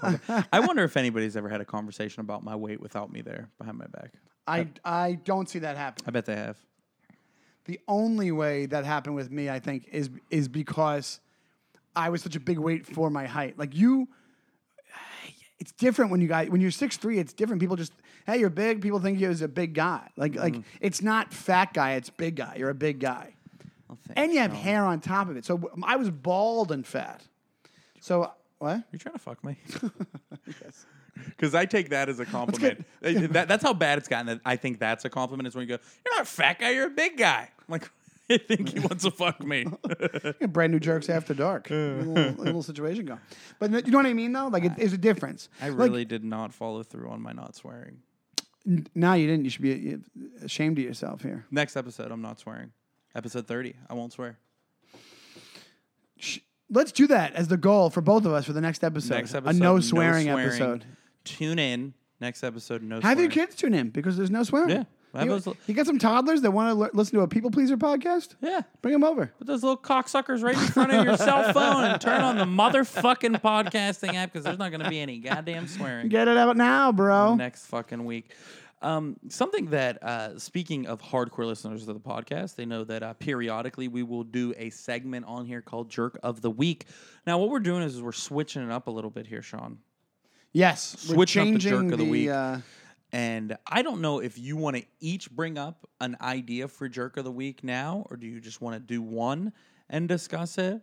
I wonder if anybody's ever had a conversation about my weight without me there behind my back. I I don't see that happen. I bet they have. The only way that happened with me, I think, is is because I was such a big weight for my height. Like you, it's different when you guys when you're six three. It's different. People just hey, you're big. People think you as a big guy. Like like mm-hmm. it's not fat guy. It's big guy. You're a big guy, and you have Sean. hair on top of it. So I was bald and fat. So what? You're trying to fuck me? yes. Because I take that as a compliment. that, that's how bad it's gotten. That I think that's a compliment. Is when you go, "You're not a fat guy. You're a big guy." I'm like, I think he wants to fuck me. Yeah, brand new jerks after dark. a, little, little situation going. But you know what I mean though? Like it, it's a difference. I Like, really did not follow through on my not swearing. no, you didn't. You should be uh, ashamed of yourself here. Next episode, I'm not swearing. Episode 30, I won't swear. Sh- Let's do that as the goal for both of us for the next episode. Next episode, a no swearing, episode. Tune in. Next episode, no swearing. Have your swearing. kids tune in because there's no swearing. Yeah. Have You, those- you got some toddlers that want to l- listen to a people pleaser podcast? Yeah. Bring them over. Put those little cocksuckers right in front of your cell phone and turn on the motherfucking podcasting app because there's not going to be any goddamn swearing. Get it out now, bro. next fucking week. Um, something that, uh, speaking of hardcore listeners of the podcast, they know that uh, periodically we will do a segment on here called Jerk of the Week. Now, what we're doing is, is we're switching it up a little bit here, Sean. Yes, we're Switching up the changing jerk of the week. Uh, And I don't know if you want to each bring up an idea for Jerk of the Week now, or do you just want to do one and discuss it?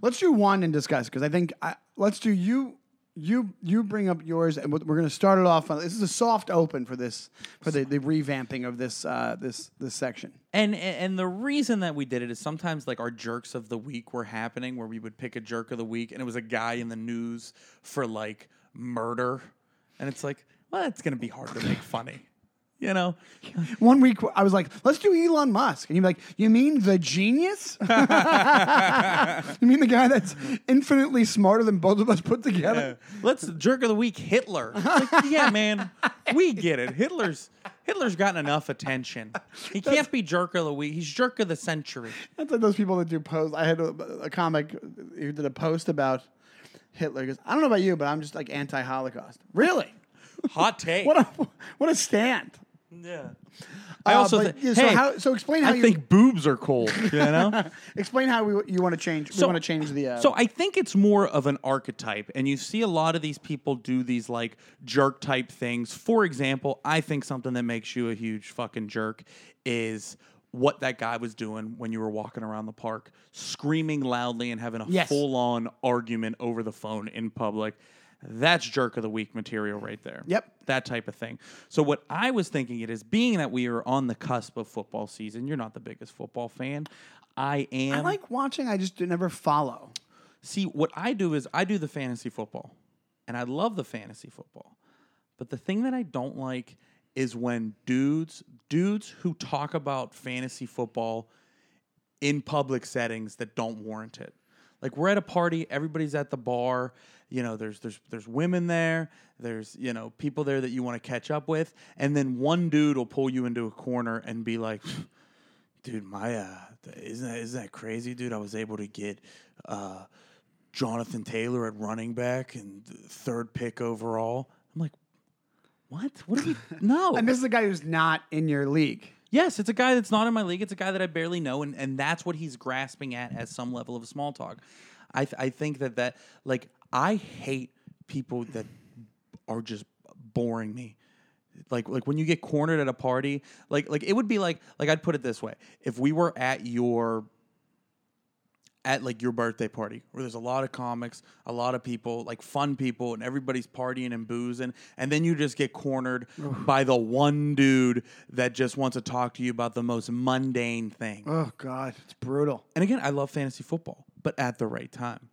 let's do one and discuss because I think I, let's do you. You you bring up yours and we're going to start it off. On, this is a soft open for this for the, the revamping of this uh, this this section. And and the reason that we did it is sometimes like our jerks of the week were happening where we would pick a jerk of the week and it was a guy in the news for like murder. And it's like, well, it's gonna be hard to make funny. You know? One week I was like, let's do Elon Musk. And you're like, you mean the genius? you mean the guy that's infinitely smarter than both of us put together? Let's jerk of the week Hitler. Like, yeah, man, we get it. Hitler's Hitler's gotten enough attention. He can't be jerk of the week. He's jerk of the century. That's like those people that do posts. I had a, a comic who did a post about Hitler. He goes, I don't know about you, but I'm just like anti-Holocaust. Really? Hot take. What a what a stand. yeah. I Uh, also but, thi- yeah, so hey, how so explain how I you think boobs are cool. You know. explain how we, you want to change. we want to change the. Uh, So I think it's more of an archetype, and you see a lot of these people do these like jerk type things. For example, I think something that makes you a huge fucking jerk is what that guy was doing when you were walking around the park, screaming loudly and having a Yes. full on argument over the phone in public. That's jerk of the week material right there. Yep. That type of thing. So what I was thinking it is being that we are on the cusp of football season, you're not the biggest football fan. I am I like watching. I just never follow. See, what I do is I do the fantasy football, and I love the fantasy football. But the thing that I don't like is when dudes, dudes who talk about fantasy football in public settings that don't warrant it. Like we're at a party, everybody's at the bar, you know, there's there's there's women there, there's, you know, people there that you want to catch up with, and then one dude will pull you into a corner and be like, dude, my uh isn't that isn't that crazy, dude? I was able to get uh Jonathan Taylor at running back and third pick overall. I'm like, what? What do we no? And this is a guy who's not in your league. Yes, it's a guy that's not in my league. It's a guy that I barely know, and, and that's what he's grasping at as some level of small talk. I th- I think that that like I hate people that are just boring me. Like like when you get cornered at a party, like like it would be like like I'd put it this way: if we were at your at like your birthday party where there's a lot of comics, a lot of people, like fun people, and everybody's partying and boozing, and then you just get cornered by the one dude that just wants to talk to you about the most mundane thing. Oh God, it's brutal. And again, I love fantasy football, but at the right time.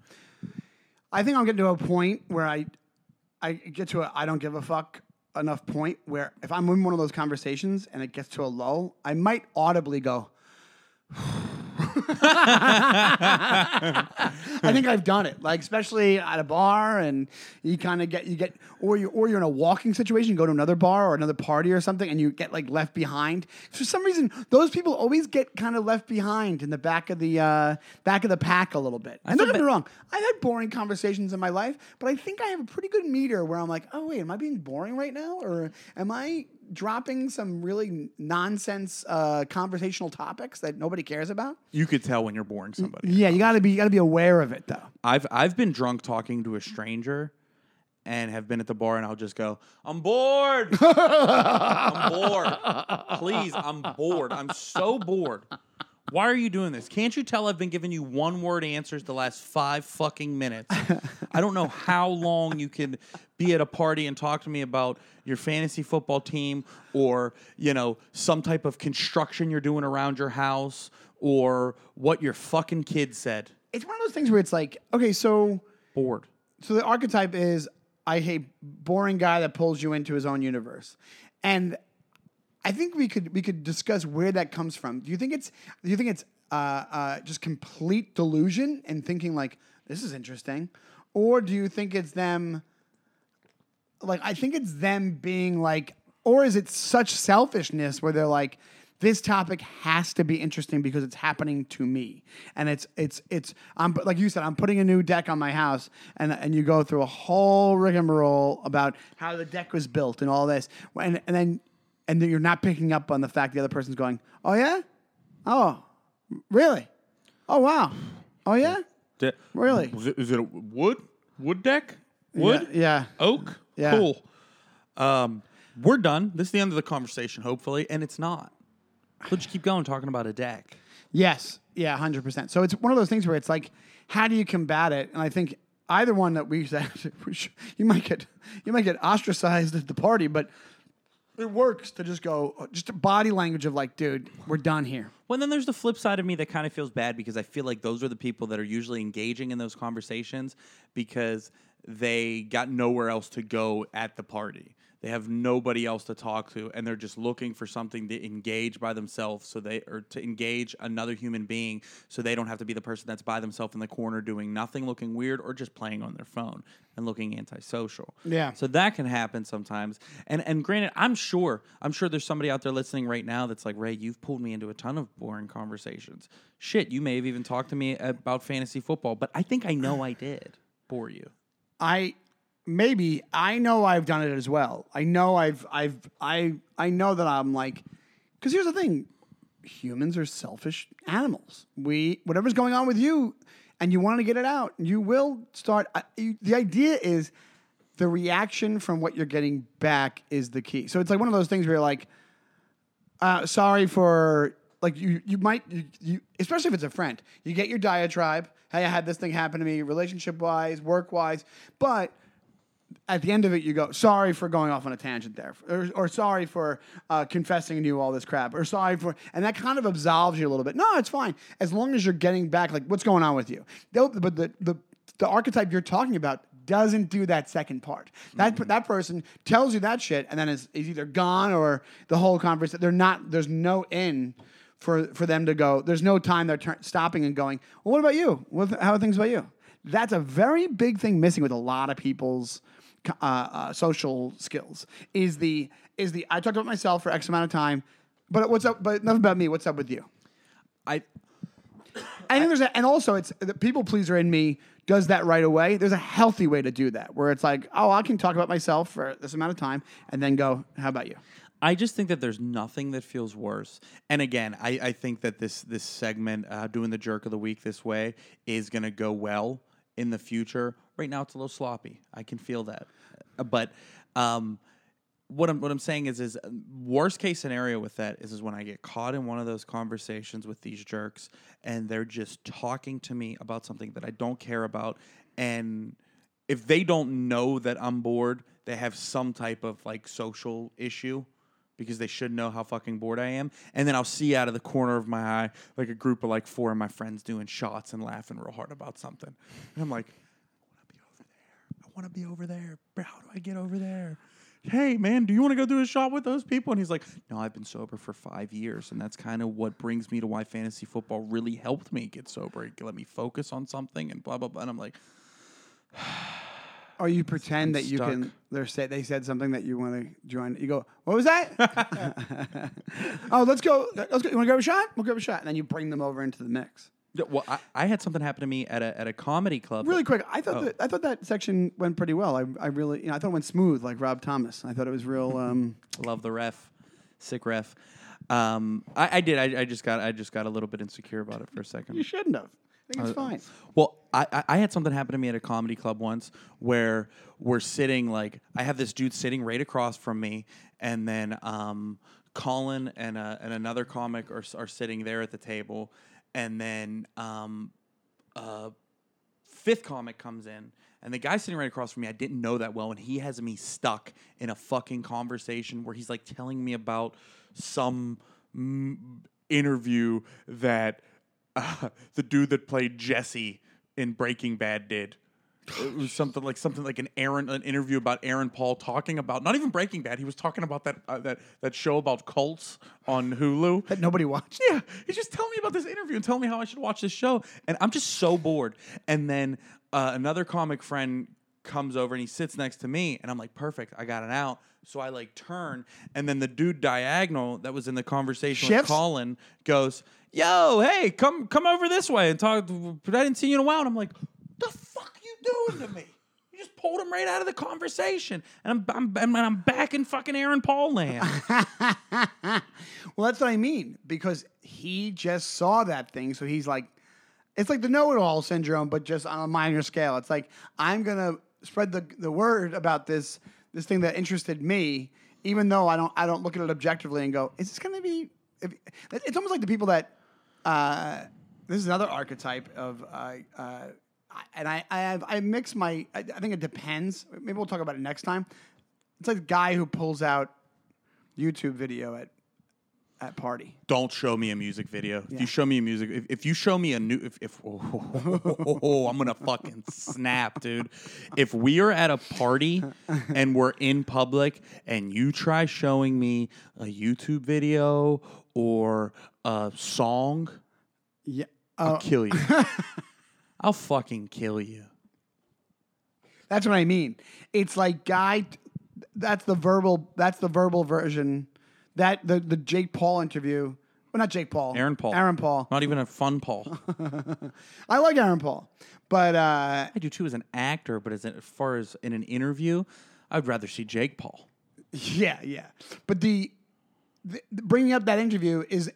I think I'm getting to a point where I, I get to a I don't give a fuck enough point where if I'm in one of those conversations and it gets to a lull, I might audibly go. I think I've done it, like especially at a bar, and you kind of get you get, or you or you're in a walking situation, you go to another bar or another party or something, and you get like left behind. For some reason, those people always get kind of left behind in the back of the uh, back of the pack a little bit. And don't get me wrong, I've had boring conversations in my life, but I think I have a pretty good meter where I'm like, oh wait, am I being boring right now, or am I dropping some really nonsense uh, conversational topics that nobody cares about? You could tell when you're boring somebody. Yeah, you gotta be you gotta be aware of it though. I've I've been drunk talking to a stranger and have been at the bar and I'll just go, I'm bored. I'm bored. Please, I'm bored. I'm so bored. Why are you doing this? Can't you tell I've been giving you one word answers the last five fucking minutes? I don't know how long you can be at a party and talk to me about your fantasy football team or, you know, some type of construction you're doing around your house or what your fucking kid said. It's one of those things where it's like, okay, so Bored. so the archetype is I hate boring guy that pulls you into his own universe, and I think we could we could discuss where that comes from. Do you think it's do you think it's uh, uh, just complete delusion and thinking like this is interesting, or do you think it's them? Like I think it's them being like, or is it such selfishness where they're like, this topic has to be interesting because it's happening to me, and it's it's it's I'm like you said, I'm putting a new deck on my house, and and you go through a whole rigmarole about how the deck was built and all this, and and then and then you're not picking up on the fact the other person's going, oh yeah, oh really, oh wow, oh yeah, De- Really? Is it, is it a wood? Wood deck? Wood? yeah, yeah. Oak? Yeah. Cool. Um, we're done. This is the end of the conversation, hopefully, and it's not. Just keep going talking about a deck. Yes. Yeah, 100%. So it's one of those things where it's like, how do you combat it? And I think either one that we said, you might get you might get ostracized at the party, but it works to just go, uh, just a body language of like, dude, we're done here. Well, then there's the flip side of me that kind of feels bad because I feel like those are the people that are usually engaging in those conversations because they got nowhere else to go at the party. They have nobody else to talk to, and they're just looking for something to engage by themselves, so they or to engage another human being, so they don't have to be the person that's by themselves in the corner doing nothing, looking weird, or just playing on their phone and looking antisocial. Yeah. So that can happen sometimes. And and granted, I'm sure I'm sure there's somebody out there listening right now that's like, Ray, you've pulled me into a ton of boring conversations. Shit, you may have even talked to me about fantasy football, but I think I know I did bore you. I maybe I know I've done it as well. I know I've I've I I know that I'm like because here's the thing, humans are selfish animals. We whatever's going on with you, and you want to get it out, you will start. You, the idea is the reaction from what you're getting back is the key. So it's like one of those things where you're like, uh, sorry for like you you might you, you especially if it's a friend you get your diatribe hey i had this thing happen to me relationship wise work wise but at the end of it you go sorry for going off on a tangent there or, or sorry for uh, confessing to you all this crap or sorry for and that kind of absolves you a little bit no it's fine as long as you're getting back like what's going on with you They'll- but the, the the archetype you're talking about doesn't do that second part. That that person tells you that shit, and then is, is either gone or the whole conversation. They're not. There's no in for for them to go. There's no time they're turn, stopping and going. Well, what about you? What, how are things about you? That's a very big thing missing with a lot of people's uh, uh, social skills. Is the is the I talked about myself for X amount of time, but what's up? But enough about me. What's up with you? I I think there's a, and also it's the people pleaser in me does that right away. There's a healthy way to do that where it's like, oh, I can talk about myself for this amount of time and then go, how about you? I just think that there's nothing that feels worse. And again, I, I think that this this segment, uh, doing the jerk of the week this way, is going to go well in the future. Right now, it's a little sloppy. I can feel that. Uh, But um, what I'm what I'm saying is is uh, worst case scenario with that is is when I get caught in one of those conversations with these jerks and they're just talking to me about something that I don't care about and if they don't know that I'm bored, they have some type of like social issue because they should know how fucking bored I am. And then I'll see out of the corner of my eye like a group of like four of my friends doing shots and laughing real hard about something. And I'm like, want to be over there. But how do I get over there? Hey, man, do you want to go do a shot with those people? And he's like, No, I've been sober for five years. And that's kind of what brings me to why fantasy football really helped me get sober. It let me focus on something and blah, blah, blah. And I'm like, Or oh, you pretend that you stuck. can. They're say they said something that you want to join. You go, what was that? oh, let's go. Let's go. You want to grab a shot? We'll grab a shot, and then you bring them over into the mix. Well, I, I had something happen to me at a, at a comedy club. Really quick, I thought Oh. that, I thought that section went pretty well. I, I really, you know, I thought it went smooth, like Rob Thomas. I thought it was real. Um, Love the ref, sick ref. Um, I, I did. I, I just got. I just got a little bit insecure about it for a second. you shouldn't have. I think it's Uh, fine. Well, I, I- I had something happen to me at a comedy club once where we're sitting like I have this dude sitting right across from me, and then um, Colin and uh, and another comic are are sitting there at the table, and then um, fifth comic comes in. And the guy sitting right across from me, I didn't know that well, and he has me stuck in a fucking conversation where he's like telling me about some interview that uh, the dude that played Jesse in Breaking Bad did. It was something like something like an Aaron, an interview about Aaron Paul talking about not even Breaking Bad. He was talking about that uh, that that show about cults on Hulu. That nobody watched. Yeah, he's just telling me about this interview and telling me how I should watch this show, and I'm just so bored. And then uh, another comic friend comes over and he sits next to me, and I'm like, perfect, I got it out. So I like turn, and then the dude diagonal that was in the conversation Shifts? with Colin goes, "Yo, hey, come come over this way and talk." But I didn't see you in a while, and I'm like, "The fuck doing to me?" You just pulled him right out of the conversation, and I'm I'm, I'm, back in fucking Aaron Paul land. Well, that's what I mean because he just saw that thing, so he's like, it's like the know-it-all syndrome, but just on a minor scale. It's like I'm gonna spread the the word about this this thing that interested me, even though I don't I don't look at it objectively and go, is this gonna be? It's almost like the people that. Uh, this is another archetype of. Uh, uh, and I, I have I mix my I, I think it depends. Maybe we'll talk about it next time. It's like the guy who pulls out YouTube video at at party. don't show me a music video. If you show me a music, if, if you show me a new, if, if oh, I'm gonna fucking snap, dude. If we are at a party and we're in public and you try showing me a YouTube video or a song, Yeah. I'll Uh, kill you. I'll fucking kill you. that's what I mean. It's like guy. That's the verbal. That's the verbal version. That the the Jake Paul interview. Well, not Jake Paul. Aaron Paul. Aaron Paul. Not even a fun Paul. I like Aaron Paul, but uh, I do too as an actor, but as, as far as in an interview, I'd rather see Jake Paul. Yeah, yeah. But the, the bringing up that interview is,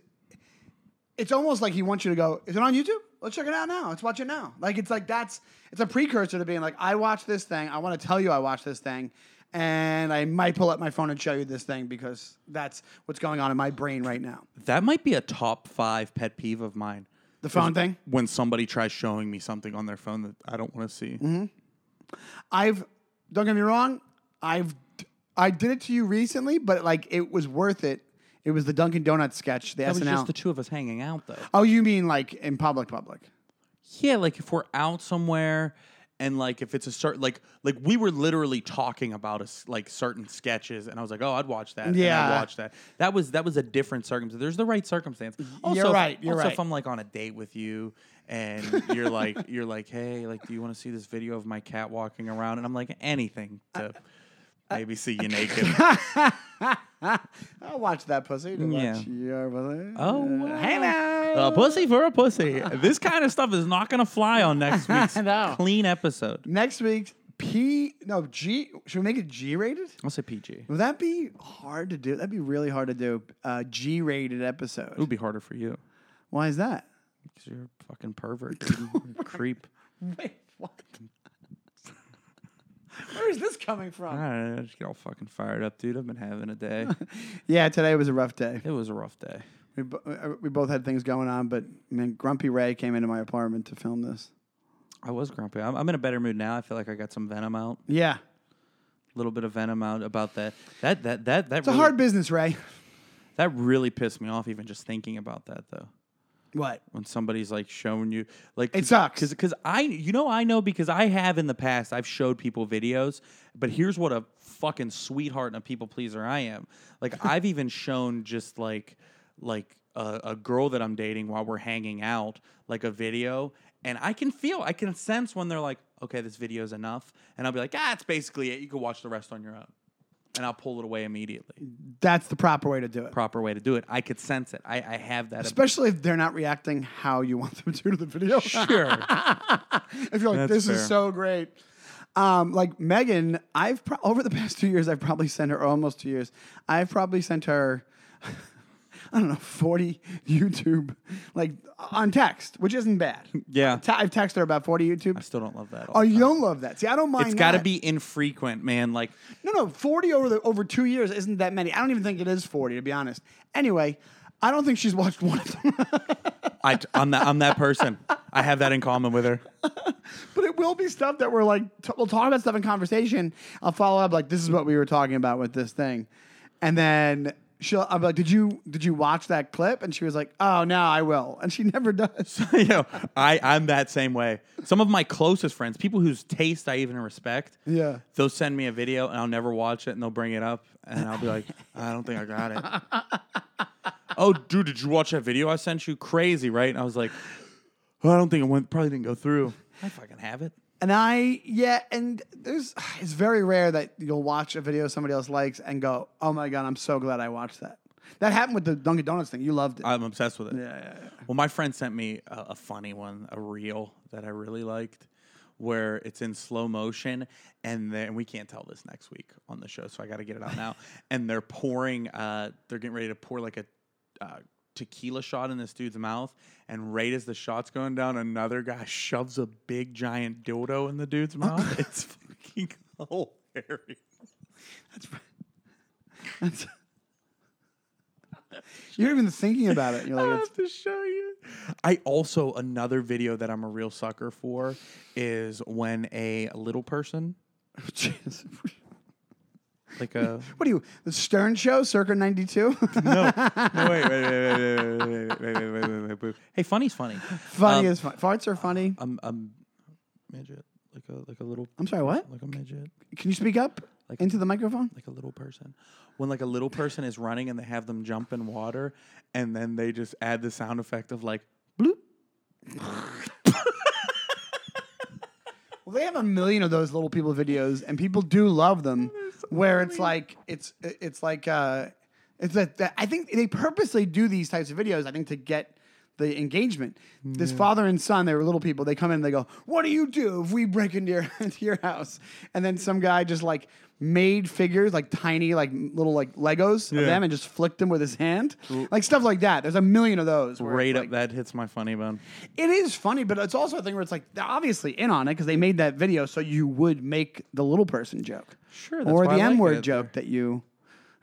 it's almost like he wants you to go. Is it on YouTube? Let's check it out now. Let's watch it now. Like it's like that's it's a precursor to being like I watched this thing. I want to tell you I watched this thing, and I might pull up my phone and show you this thing because that's what's going on in my brain right now. That might be a top five pet peeve of mine. The phone thing. When somebody tries showing me something on their phone that I don't want to see. Mm-hmm. I've don't get me wrong. I've I did it to you recently, but like it was worth it. It was the Dunkin' Donuts sketch, the That was SNL. just the two of us hanging out, though. oh, you mean like in public, public? Yeah, like if we're out somewhere and like if it's a certain like like we were literally talking about us like certain sketches and I was like, oh, I'd watch that. and Yeah. I'd watch that. That was that was a different circumstance. There's the right circumstance. Also, You're if- right, you're also, right. if I'm like on a date with you and you're like you're like, hey, like, do you want to see this video of my cat walking around? And I'm like, anything to maybe see you naked. I'll watch that pussy. To Yeah. watch your pussy. Oh, wow. hey now. a pussy for a pussy. This kind of stuff is not gonna fly on next week's No. clean episode. Next week's P no G. Should we make it G rated? I'll say PG. Would that be hard to do? That'd be really hard to do. Uh, G rated episode. It would be harder for you. Why is that? Because you're a fucking pervert, dude. Creep. Wait, what? Where is this coming from? I don't know. I just get all fucking fired up, dude. I've been having a day. Yeah, today was a rough day. it was a rough day. We, bo- uh, we both had things going on, but man, Grumpy Ray came into my apartment to film this. I was grumpy. I'm, I'm in a better mood now. I feel like I got some venom out. Yeah, A little bit of venom out about that. That that that that it's a hard business, Ray. that really pissed me off even just thinking about that though. What? when somebody's like showing you like It sucks. because I you know I know because I have in the past I've showed people videos but here's what a fucking sweetheart and a people pleaser I am like I've even shown just like like a, a girl that I'm dating while we're hanging out like a video and I can feel I can sense when they're like okay this video's enough and I'll be like ah it's basically it you can watch the rest on your own and I'll pull it away immediately That's the proper way to do it. proper way to do it I could sense it I, I have that Especially if they're not reacting how you want them to to the video. sure if you're like, That's this fair. is so great. Um, like Megan, I've pro- over the past two years, I've probably sent her almost two years. I've probably sent her, I don't know, forty YouTube like on text, which isn't bad. Yeah. I've texted her about forty YouTube. I still don't love that Oh, you don't love that? See, I don't mind. It's got to be infrequent, man. Like, No, no, forty over the over two years isn't that many. I don't even think it is forty to be honest. Anyway, I don't think she's watched one of them. I, I'm that I'm that person. I have that in common with her. But it will be stuff that we're like, t- we'll talk about stuff in conversation. I'll follow up like, this is what we were talking about with this thing, and then she'll. I'm like, did you did you watch that clip? And she was like, oh no, I will, and she never does. you know, I I'm that same way. Some of my closest friends, people whose taste I even respect, Yeah. they'll send me a video and I'll never watch it, and they'll bring it up, and I'll be like, I don't think I got it. oh, dude, did you watch that video I sent you? Crazy, right? And I was like, oh, I don't think it went. Probably didn't go through. I fucking have it. And I, yeah, and there's, it's very rare that you'll watch a video somebody else likes and go, oh my god, I'm so glad I watched that. That happened with the Dunkin' Donuts thing. You loved it. I'm obsessed with it. yeah, yeah, yeah. Well, my friend sent me a, a funny one, a reel that I really liked, where it's in slow motion, and then we can't tell this next week on the show, so I got to get it out now. And they're pouring, uh, they're getting ready to pour like a uh, tequila shot in this dude's mouth, and right as the shot's going down, another guy shoves a big giant dildo in the dude's mouth. it's fucking hilarious. That's, that's you're even thinking about it. You're like, it's, have to show you. I also another video that I'm a real sucker for is when a little person, Jeez. Like a what are you, the Stern Show, circa '92? no, no wait, wait, wait, wait, wait, wait, wait, wait, wait, wait, wait. Hey, funny's funny. funny Um, as fun. Farts are funny. I'm I'm midget, like a like a little, I'm sorry, what? like a midget, Can you speak up Like- into the microphone? like a little person. When like a little person is running and they have them jump in water, and then they just add the sound effect of like bloop. Well, they have a million of those little people videos, and people do love them. where it's like it's it's like uh, it's that, that I think they purposely do these types of videos. I think to get the engagement. This father and son, they were little people. They come in and they go, "What do you do if we break into your into your house?" And then some guy just like made figures, like tiny, like little like Legos of them, and just flicked them with his hand, like stuff like that. There's a million of those. Right like- up that hits my funny bone. it is funny, but it's also a thing where it's like they're obviously in on it because they made that video so you would make the little person joke. Sure, Or the M word it. joke that you.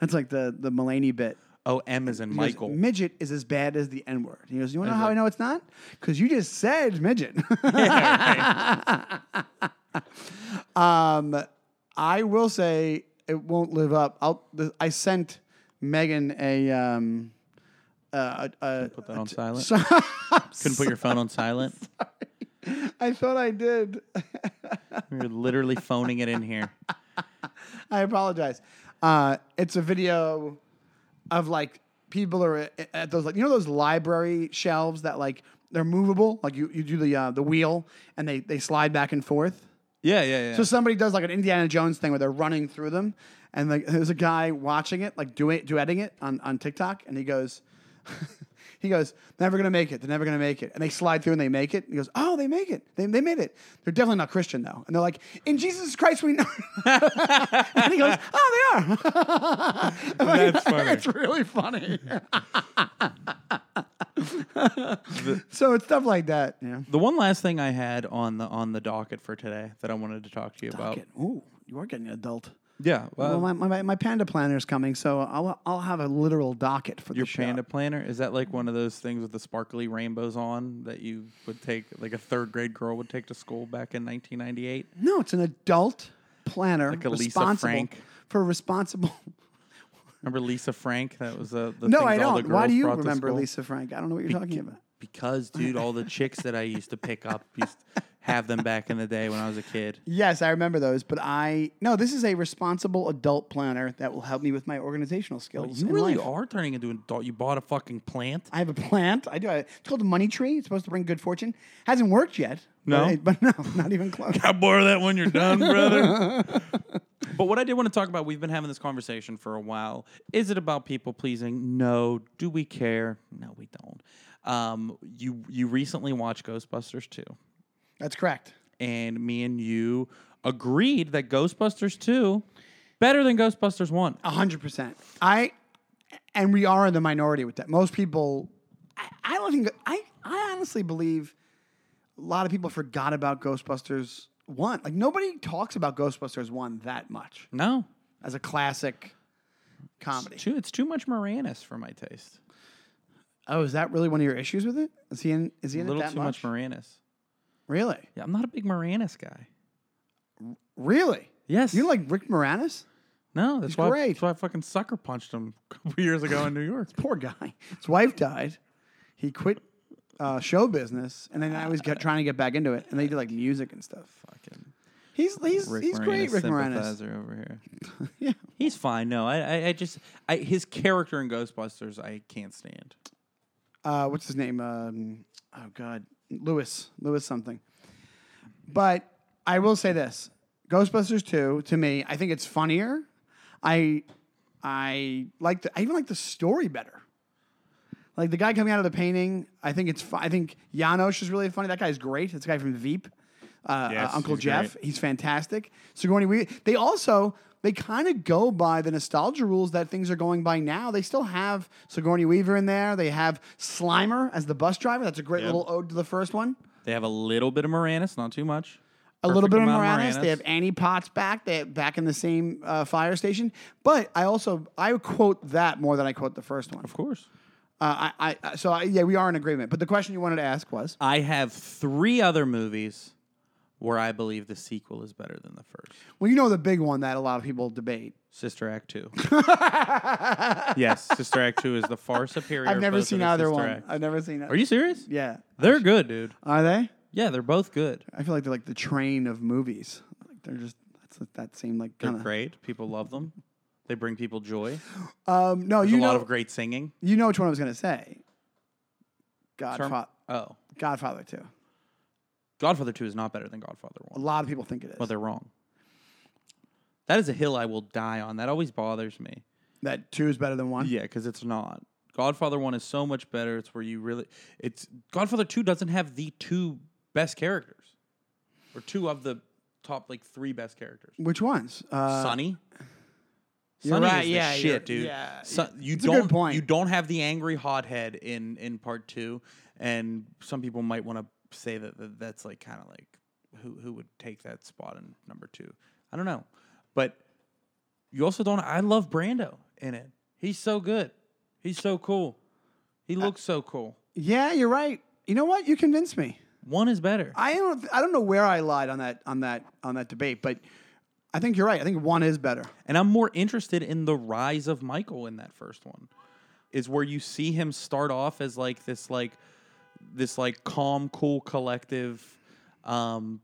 That's like the the Mulaney bit. Oh, M is in He goes, Michael. midget is as bad as the N word. He goes, You want to know how I know it's not? Because you just said midget. um, I will say it won't live up. I'll, the, I sent Megan a. Um, uh, Put that on silent. so- Couldn't put your phone on silent. I thought I did. You're literally phoning it in here. I apologize. Uh, it's a video of like people are at, at those like you know those library shelves that like they're movable, like you, you do the uh, the wheel and they they slide back and forth. Yeah, yeah, yeah. So somebody does like an Indiana Jones thing where they're running through them, and like there's a guy watching it, like doing duetting it on on TikTok, and he goes. He goes, never gonna make it. They're never gonna make it. And they slide through and they make it. He goes, oh, they make it. They, they made it. They're definitely not Christian though. And they're like, in Jesus Christ we know. and he goes, oh, they are. That's funny. It's really funny. so it's stuff like that. Yeah. the one last thing I had on the on the docket for today that I wanted to talk to you about. Ooh, You are getting an adult. Yeah. Well, uh, my, my, my panda planner is coming, so I'll I'll have a literal docket for Your the show. panda planner is that like one of those things with the sparkly rainbows on that you would take, like a third grade girl would take to school back in 1998? No, it's an adult planner. Like a Lisa responsible Frank. for responsible. Remember Lisa Frank? That was uh, the no, I all the don't. Why do you remember. Lisa Frank? I don't know what you're talking about. Because, dude, all the chicks that I used to pick up used to have them back in the day when I was a kid. Yes, I remember those, but I no. This is a responsible adult planner that will help me with my organizational skills. You in really life. are turning into an adult. You bought a fucking plant. I have a plant. I do. It's called a money tree. It's supposed to bring good fortune. Hasn't worked yet. No? but, but no, not even close. I borrow that when you're done, brother. but what I did want to talk about, we've been having this conversation for a while. Is it about people pleasing? No. Do we care? No, we don't. Um, you you recently watched Ghostbusters 2, That's correct. and me and you agreed that Ghostbusters 2 better than Ghostbusters 1. A hundred percent. I and we are in the minority with that. Most people, I, I don't think. I I honestly believe a lot of people forgot about Ghostbusters one. Like nobody talks about Ghostbusters one that much No. as a classic comedy. Too, it's too much Moranis for my taste. Oh, is that really one of your issues with it? Is he in? Is he A in little it that too much much? Moranis. Really? Yeah, I'm not a big Moranis guy. Really? Yes. You like Rick Moranis? No, that's He's why, great. that's why I fucking sucker punched him a couple years ago in New York. Poor guy. His wife died. He quit uh, show business, and then I was get, trying to get back into it. And they did like music and stuff. Fucking He's he's Rick he's Moranis great, Rick Moranis. sympathizer over here. Yeah. He's fine. No, I, I, I just, I, his character in Ghostbusters, I can't stand. Uh, what's his name? Um, oh God, Lewis, Lewis something. But I will say this: Ghostbusters two, to me, I think it's funnier. I I like the I even like the story better. Like the guy coming out of the painting, I think it's. fu- I think Janosz is really funny. That guy's great. It's a guy from Veep, uh, Yes, uh, Uncle he's Jeff. He's fantastic. Sigourney Weaver. They also they kind of go by the nostalgia rules that things are going by now. They still have Sigourney Weaver in there. They have Slimer as the bus driver. That's a great Yep. little ode to the first one. They have a little bit of Moranis, not too much. A little bit of amount Moranis. They have Annie Potts back. They back in the same uh, fire station. But I also I quote that more than I quote the first one. Of course. Uh, I, I so I, yeah, we are in agreement. But the question you wanted to ask was I have three other movies where I believe the sequel is better than the first. well, you know the big one that a lot of people debate. Sister Act 2. yes, Sister Act 2 is the far superior. I've never seen either Sister one. Acts. I've never seen it. Are you serious? Yeah. They're good, dude. Are they? Yeah, they're both good. I feel like they're like the train of movies. Like they're just that's that same like They're great. People love them. They bring people joy. Um, no, There's you a know, lot of great singing. you know which one I was gonna say. Godfather, Oh, Godfather two. Godfather 2 is not better than Godfather 1. A 1. lot of people think it is. Well, they're wrong. That is a hill I will die on. That always bothers me. that two is better than one. Yeah, because it's not. Godfather 1 is so much better. It's where you really. It's Godfather 2 doesn't have the two best characters, or two of the top like three best characters. Which ones? Uh, Sonny. you're Sonny right, is the yeah, you're- shit, dude. yeah, So- yeah. you don't point. you don't have the angry hothead in in part two, and some people might want to say that, that that's like kind of like who who would take that spot in number two. I don't know, but you also don't. I love Brando in it. He's so good. He's so cool. He looks so cool. Yeah, you're right. You know what? You convinced me. One is better. I don't. I don't know where I lied on that on that on that debate, but I think you're right. I think one is better. And I'm more interested in the rise of Michael in that first one. Is where you see him start off as like this like this like calm, cool, collective um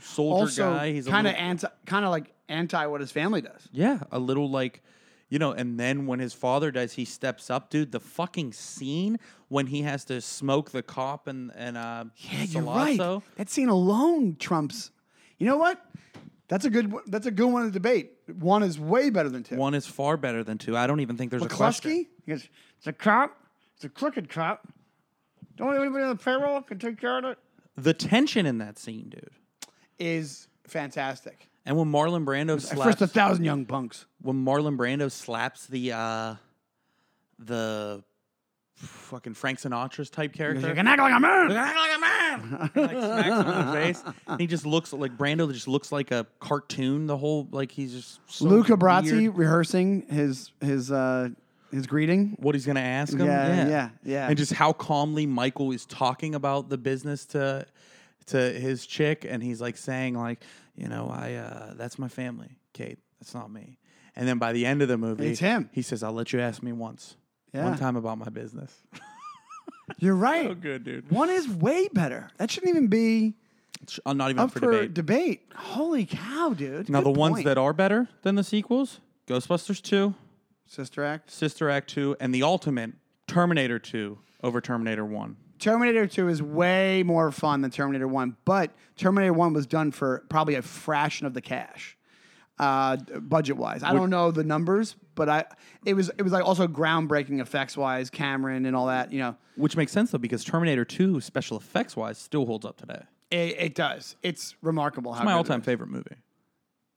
soldier Also, guy. He's kind of anti, kind of like anti what his family does. yeah, a little like you know, and then when his father dies, he steps up, dude. The fucking scene when he has to smoke the cop and and uh, Yeah, you're right. That scene alone trumps. You know what? That's a good. one- That's a good one to debate. One is way better than two. One is far better than two. I don't even think there's a question. McCluskey. He goes, it's a cop. It's a crooked cop. Don't anybody on the payroll can take care of it. The tension in that scene, dude. Is fantastic. And when Marlon Brando slaps, First, a thousand young punks. when Marlon Brando slaps the uh, the fucking Frank Sinatra's type character. You can act like a man. act like a man. like smacks him in the face. And he just looks like Brando. Just looks like a cartoon. The whole like he's just so Luca weird. rehearsing his his uh his greeting. What he's gonna ask him? Yeah, yeah, yeah. And just how calmly Michael is talking about the business to to his chick, and he's like saying like, you know, I uh, that's my family, Kate. That's not me. And then by the end of the movie, It's him. He says, "I'll let you ask me once, Yeah. one time about my business." You're right. so good, dude. One is way better. That shouldn't even be Uh, not even up for, for, debate. debate. Holy cow, dude. Now, Good the ones that are better than the sequels Ghostbusters 2, Sister Act. Sister Act 2, and the ultimate Terminator 2 over Terminator 1. Terminator 2 is way more fun than Terminator 1, but Terminator 1 was done for probably a fraction of the cash. Uh, budget wise, I don't know the numbers, but I it was it was like also groundbreaking effects wise, Cameron and all that. You know, Which makes sense, though, because Terminator 2, special effects wise, still holds up today. it, it does. It's remarkable how My good all time favorite movie.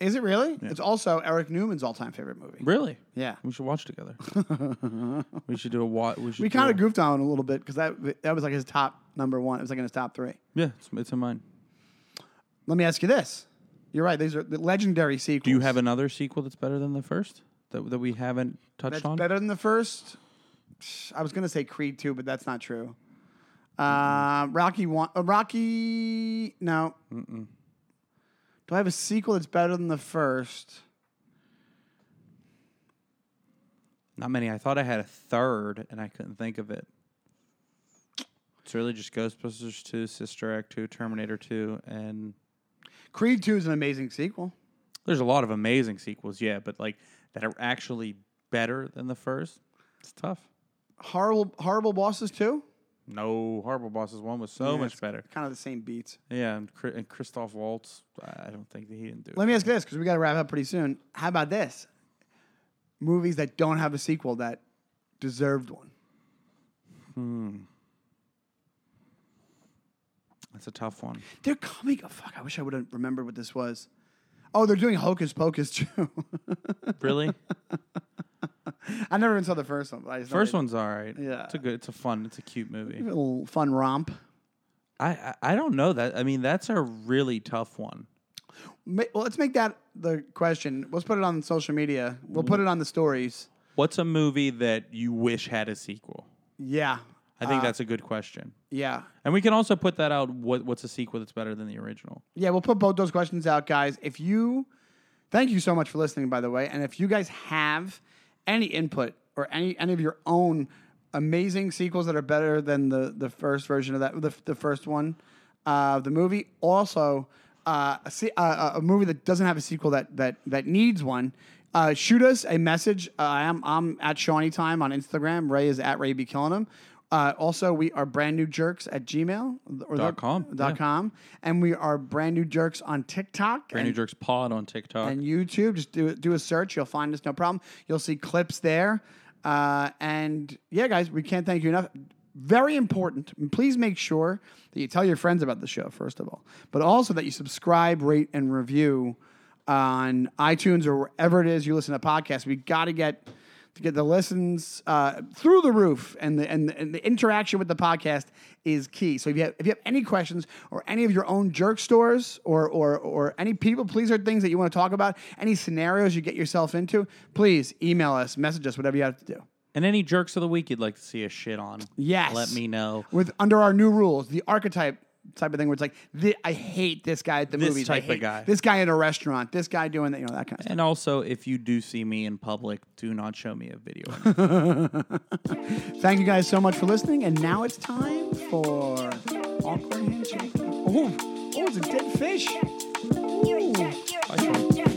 Is it really? It's also Eric Newman's all time favorite movie. Really? Yeah. We should watch together. we should do a watch. We, We kind of goofed on a little bit because that that was like his top number one. It was like in his top three. Yeah, it's, it's in mine. Let me ask you this: You're right; these are the legendary sequels. Do you have another sequel that's better than the first that, that we haven't touched that's on? better than the first? I was gonna say Creed two, but that's not true. Uh, Rocky one, uh, Rocky no. Do I have a sequel that's better than the first? Not many. I thought I had a third, and I couldn't think of it. It's really just Ghostbusters 2, Sister Act 2, Terminator 2, and Creed two is an amazing sequel. there's a lot of amazing sequels, yeah, but like that are actually better than the first. It's tough. Horrible, horrible bosses two. No, Horrible Bosses 1 was so Yeah, much better. Kind of the same beats. Yeah, and, and Christoph Waltz, I don't think that he didn't do it. Let me ask this because we got to wrap up pretty soon. How about this? Movies that don't have a sequel that deserved one. Hmm. That's a tough one. They're coming. Oh, fuck! I wish I would have remembered what this was. Oh, they're doing Hocus Pocus too. Really? I never even saw the first one. But I just know First they- one's all right. Yeah. It's a good, it's a fun, it's a cute movie. a little fun romp. I, I, I don't know that. I mean, that's a really tough one. Ma- Well, let's make that the question. Let's put it on social media. We'll put it on the stories. What's a movie that you wish had a sequel? Yeah, I think Uh, that's a good question. yeah, And we can also put that out. What, what's a sequel that's better than the original? yeah. We'll put both those questions out, guys. If you, thank you so much for listening, by the way. And if you guys have any input or any any of your own amazing sequels that are better than the the first version of that, the the first one, uh, the movie. Also, uh, a, se- uh, a movie that doesn't have a sequel that that that needs one. Uh, shoot us a message. Uh, I'm I'm at Seany Time on Instagram. Ray is at Ray B Killing Him. Uh, also, we are brand new jerks at Gmail or Dot com, Dot yeah. com, and we are brand new jerks on TikTok. Brand New Jerks Pod on TikTok. and YouTube. Just do do a search. You'll find us, no problem. You'll see clips there. Uh, and yeah, guys, we can't thank you enough. Very important. Please make sure that you tell your friends about the show, first of all, but also that you subscribe, rate, and review on iTunes or wherever it is you listen to podcasts. We got to get to get the listens uh, through the roof, and the, and the and the interaction with the podcast is key. So if you have, if you have any questions or any of your own jerk stores or or or any people pleaser things that you want to talk about, any scenarios you get yourself into, please email us, message us, whatever you have to do. and any jerks of the week you'd like to see a shit on. Yes. Let me know. With under our new rules, the archetype type of thing where it's like, thi- I hate this guy at the This movies. I type of hate guy. This guy in a restaurant. This guy doing that. You know that kind of stuff. And also, if you do see me in public, do not show me a video. Thank you guys so much for listening. And now it's time for awkward handshake. Oh, oh, it's a dead fish. Ooh. Bye, Sean.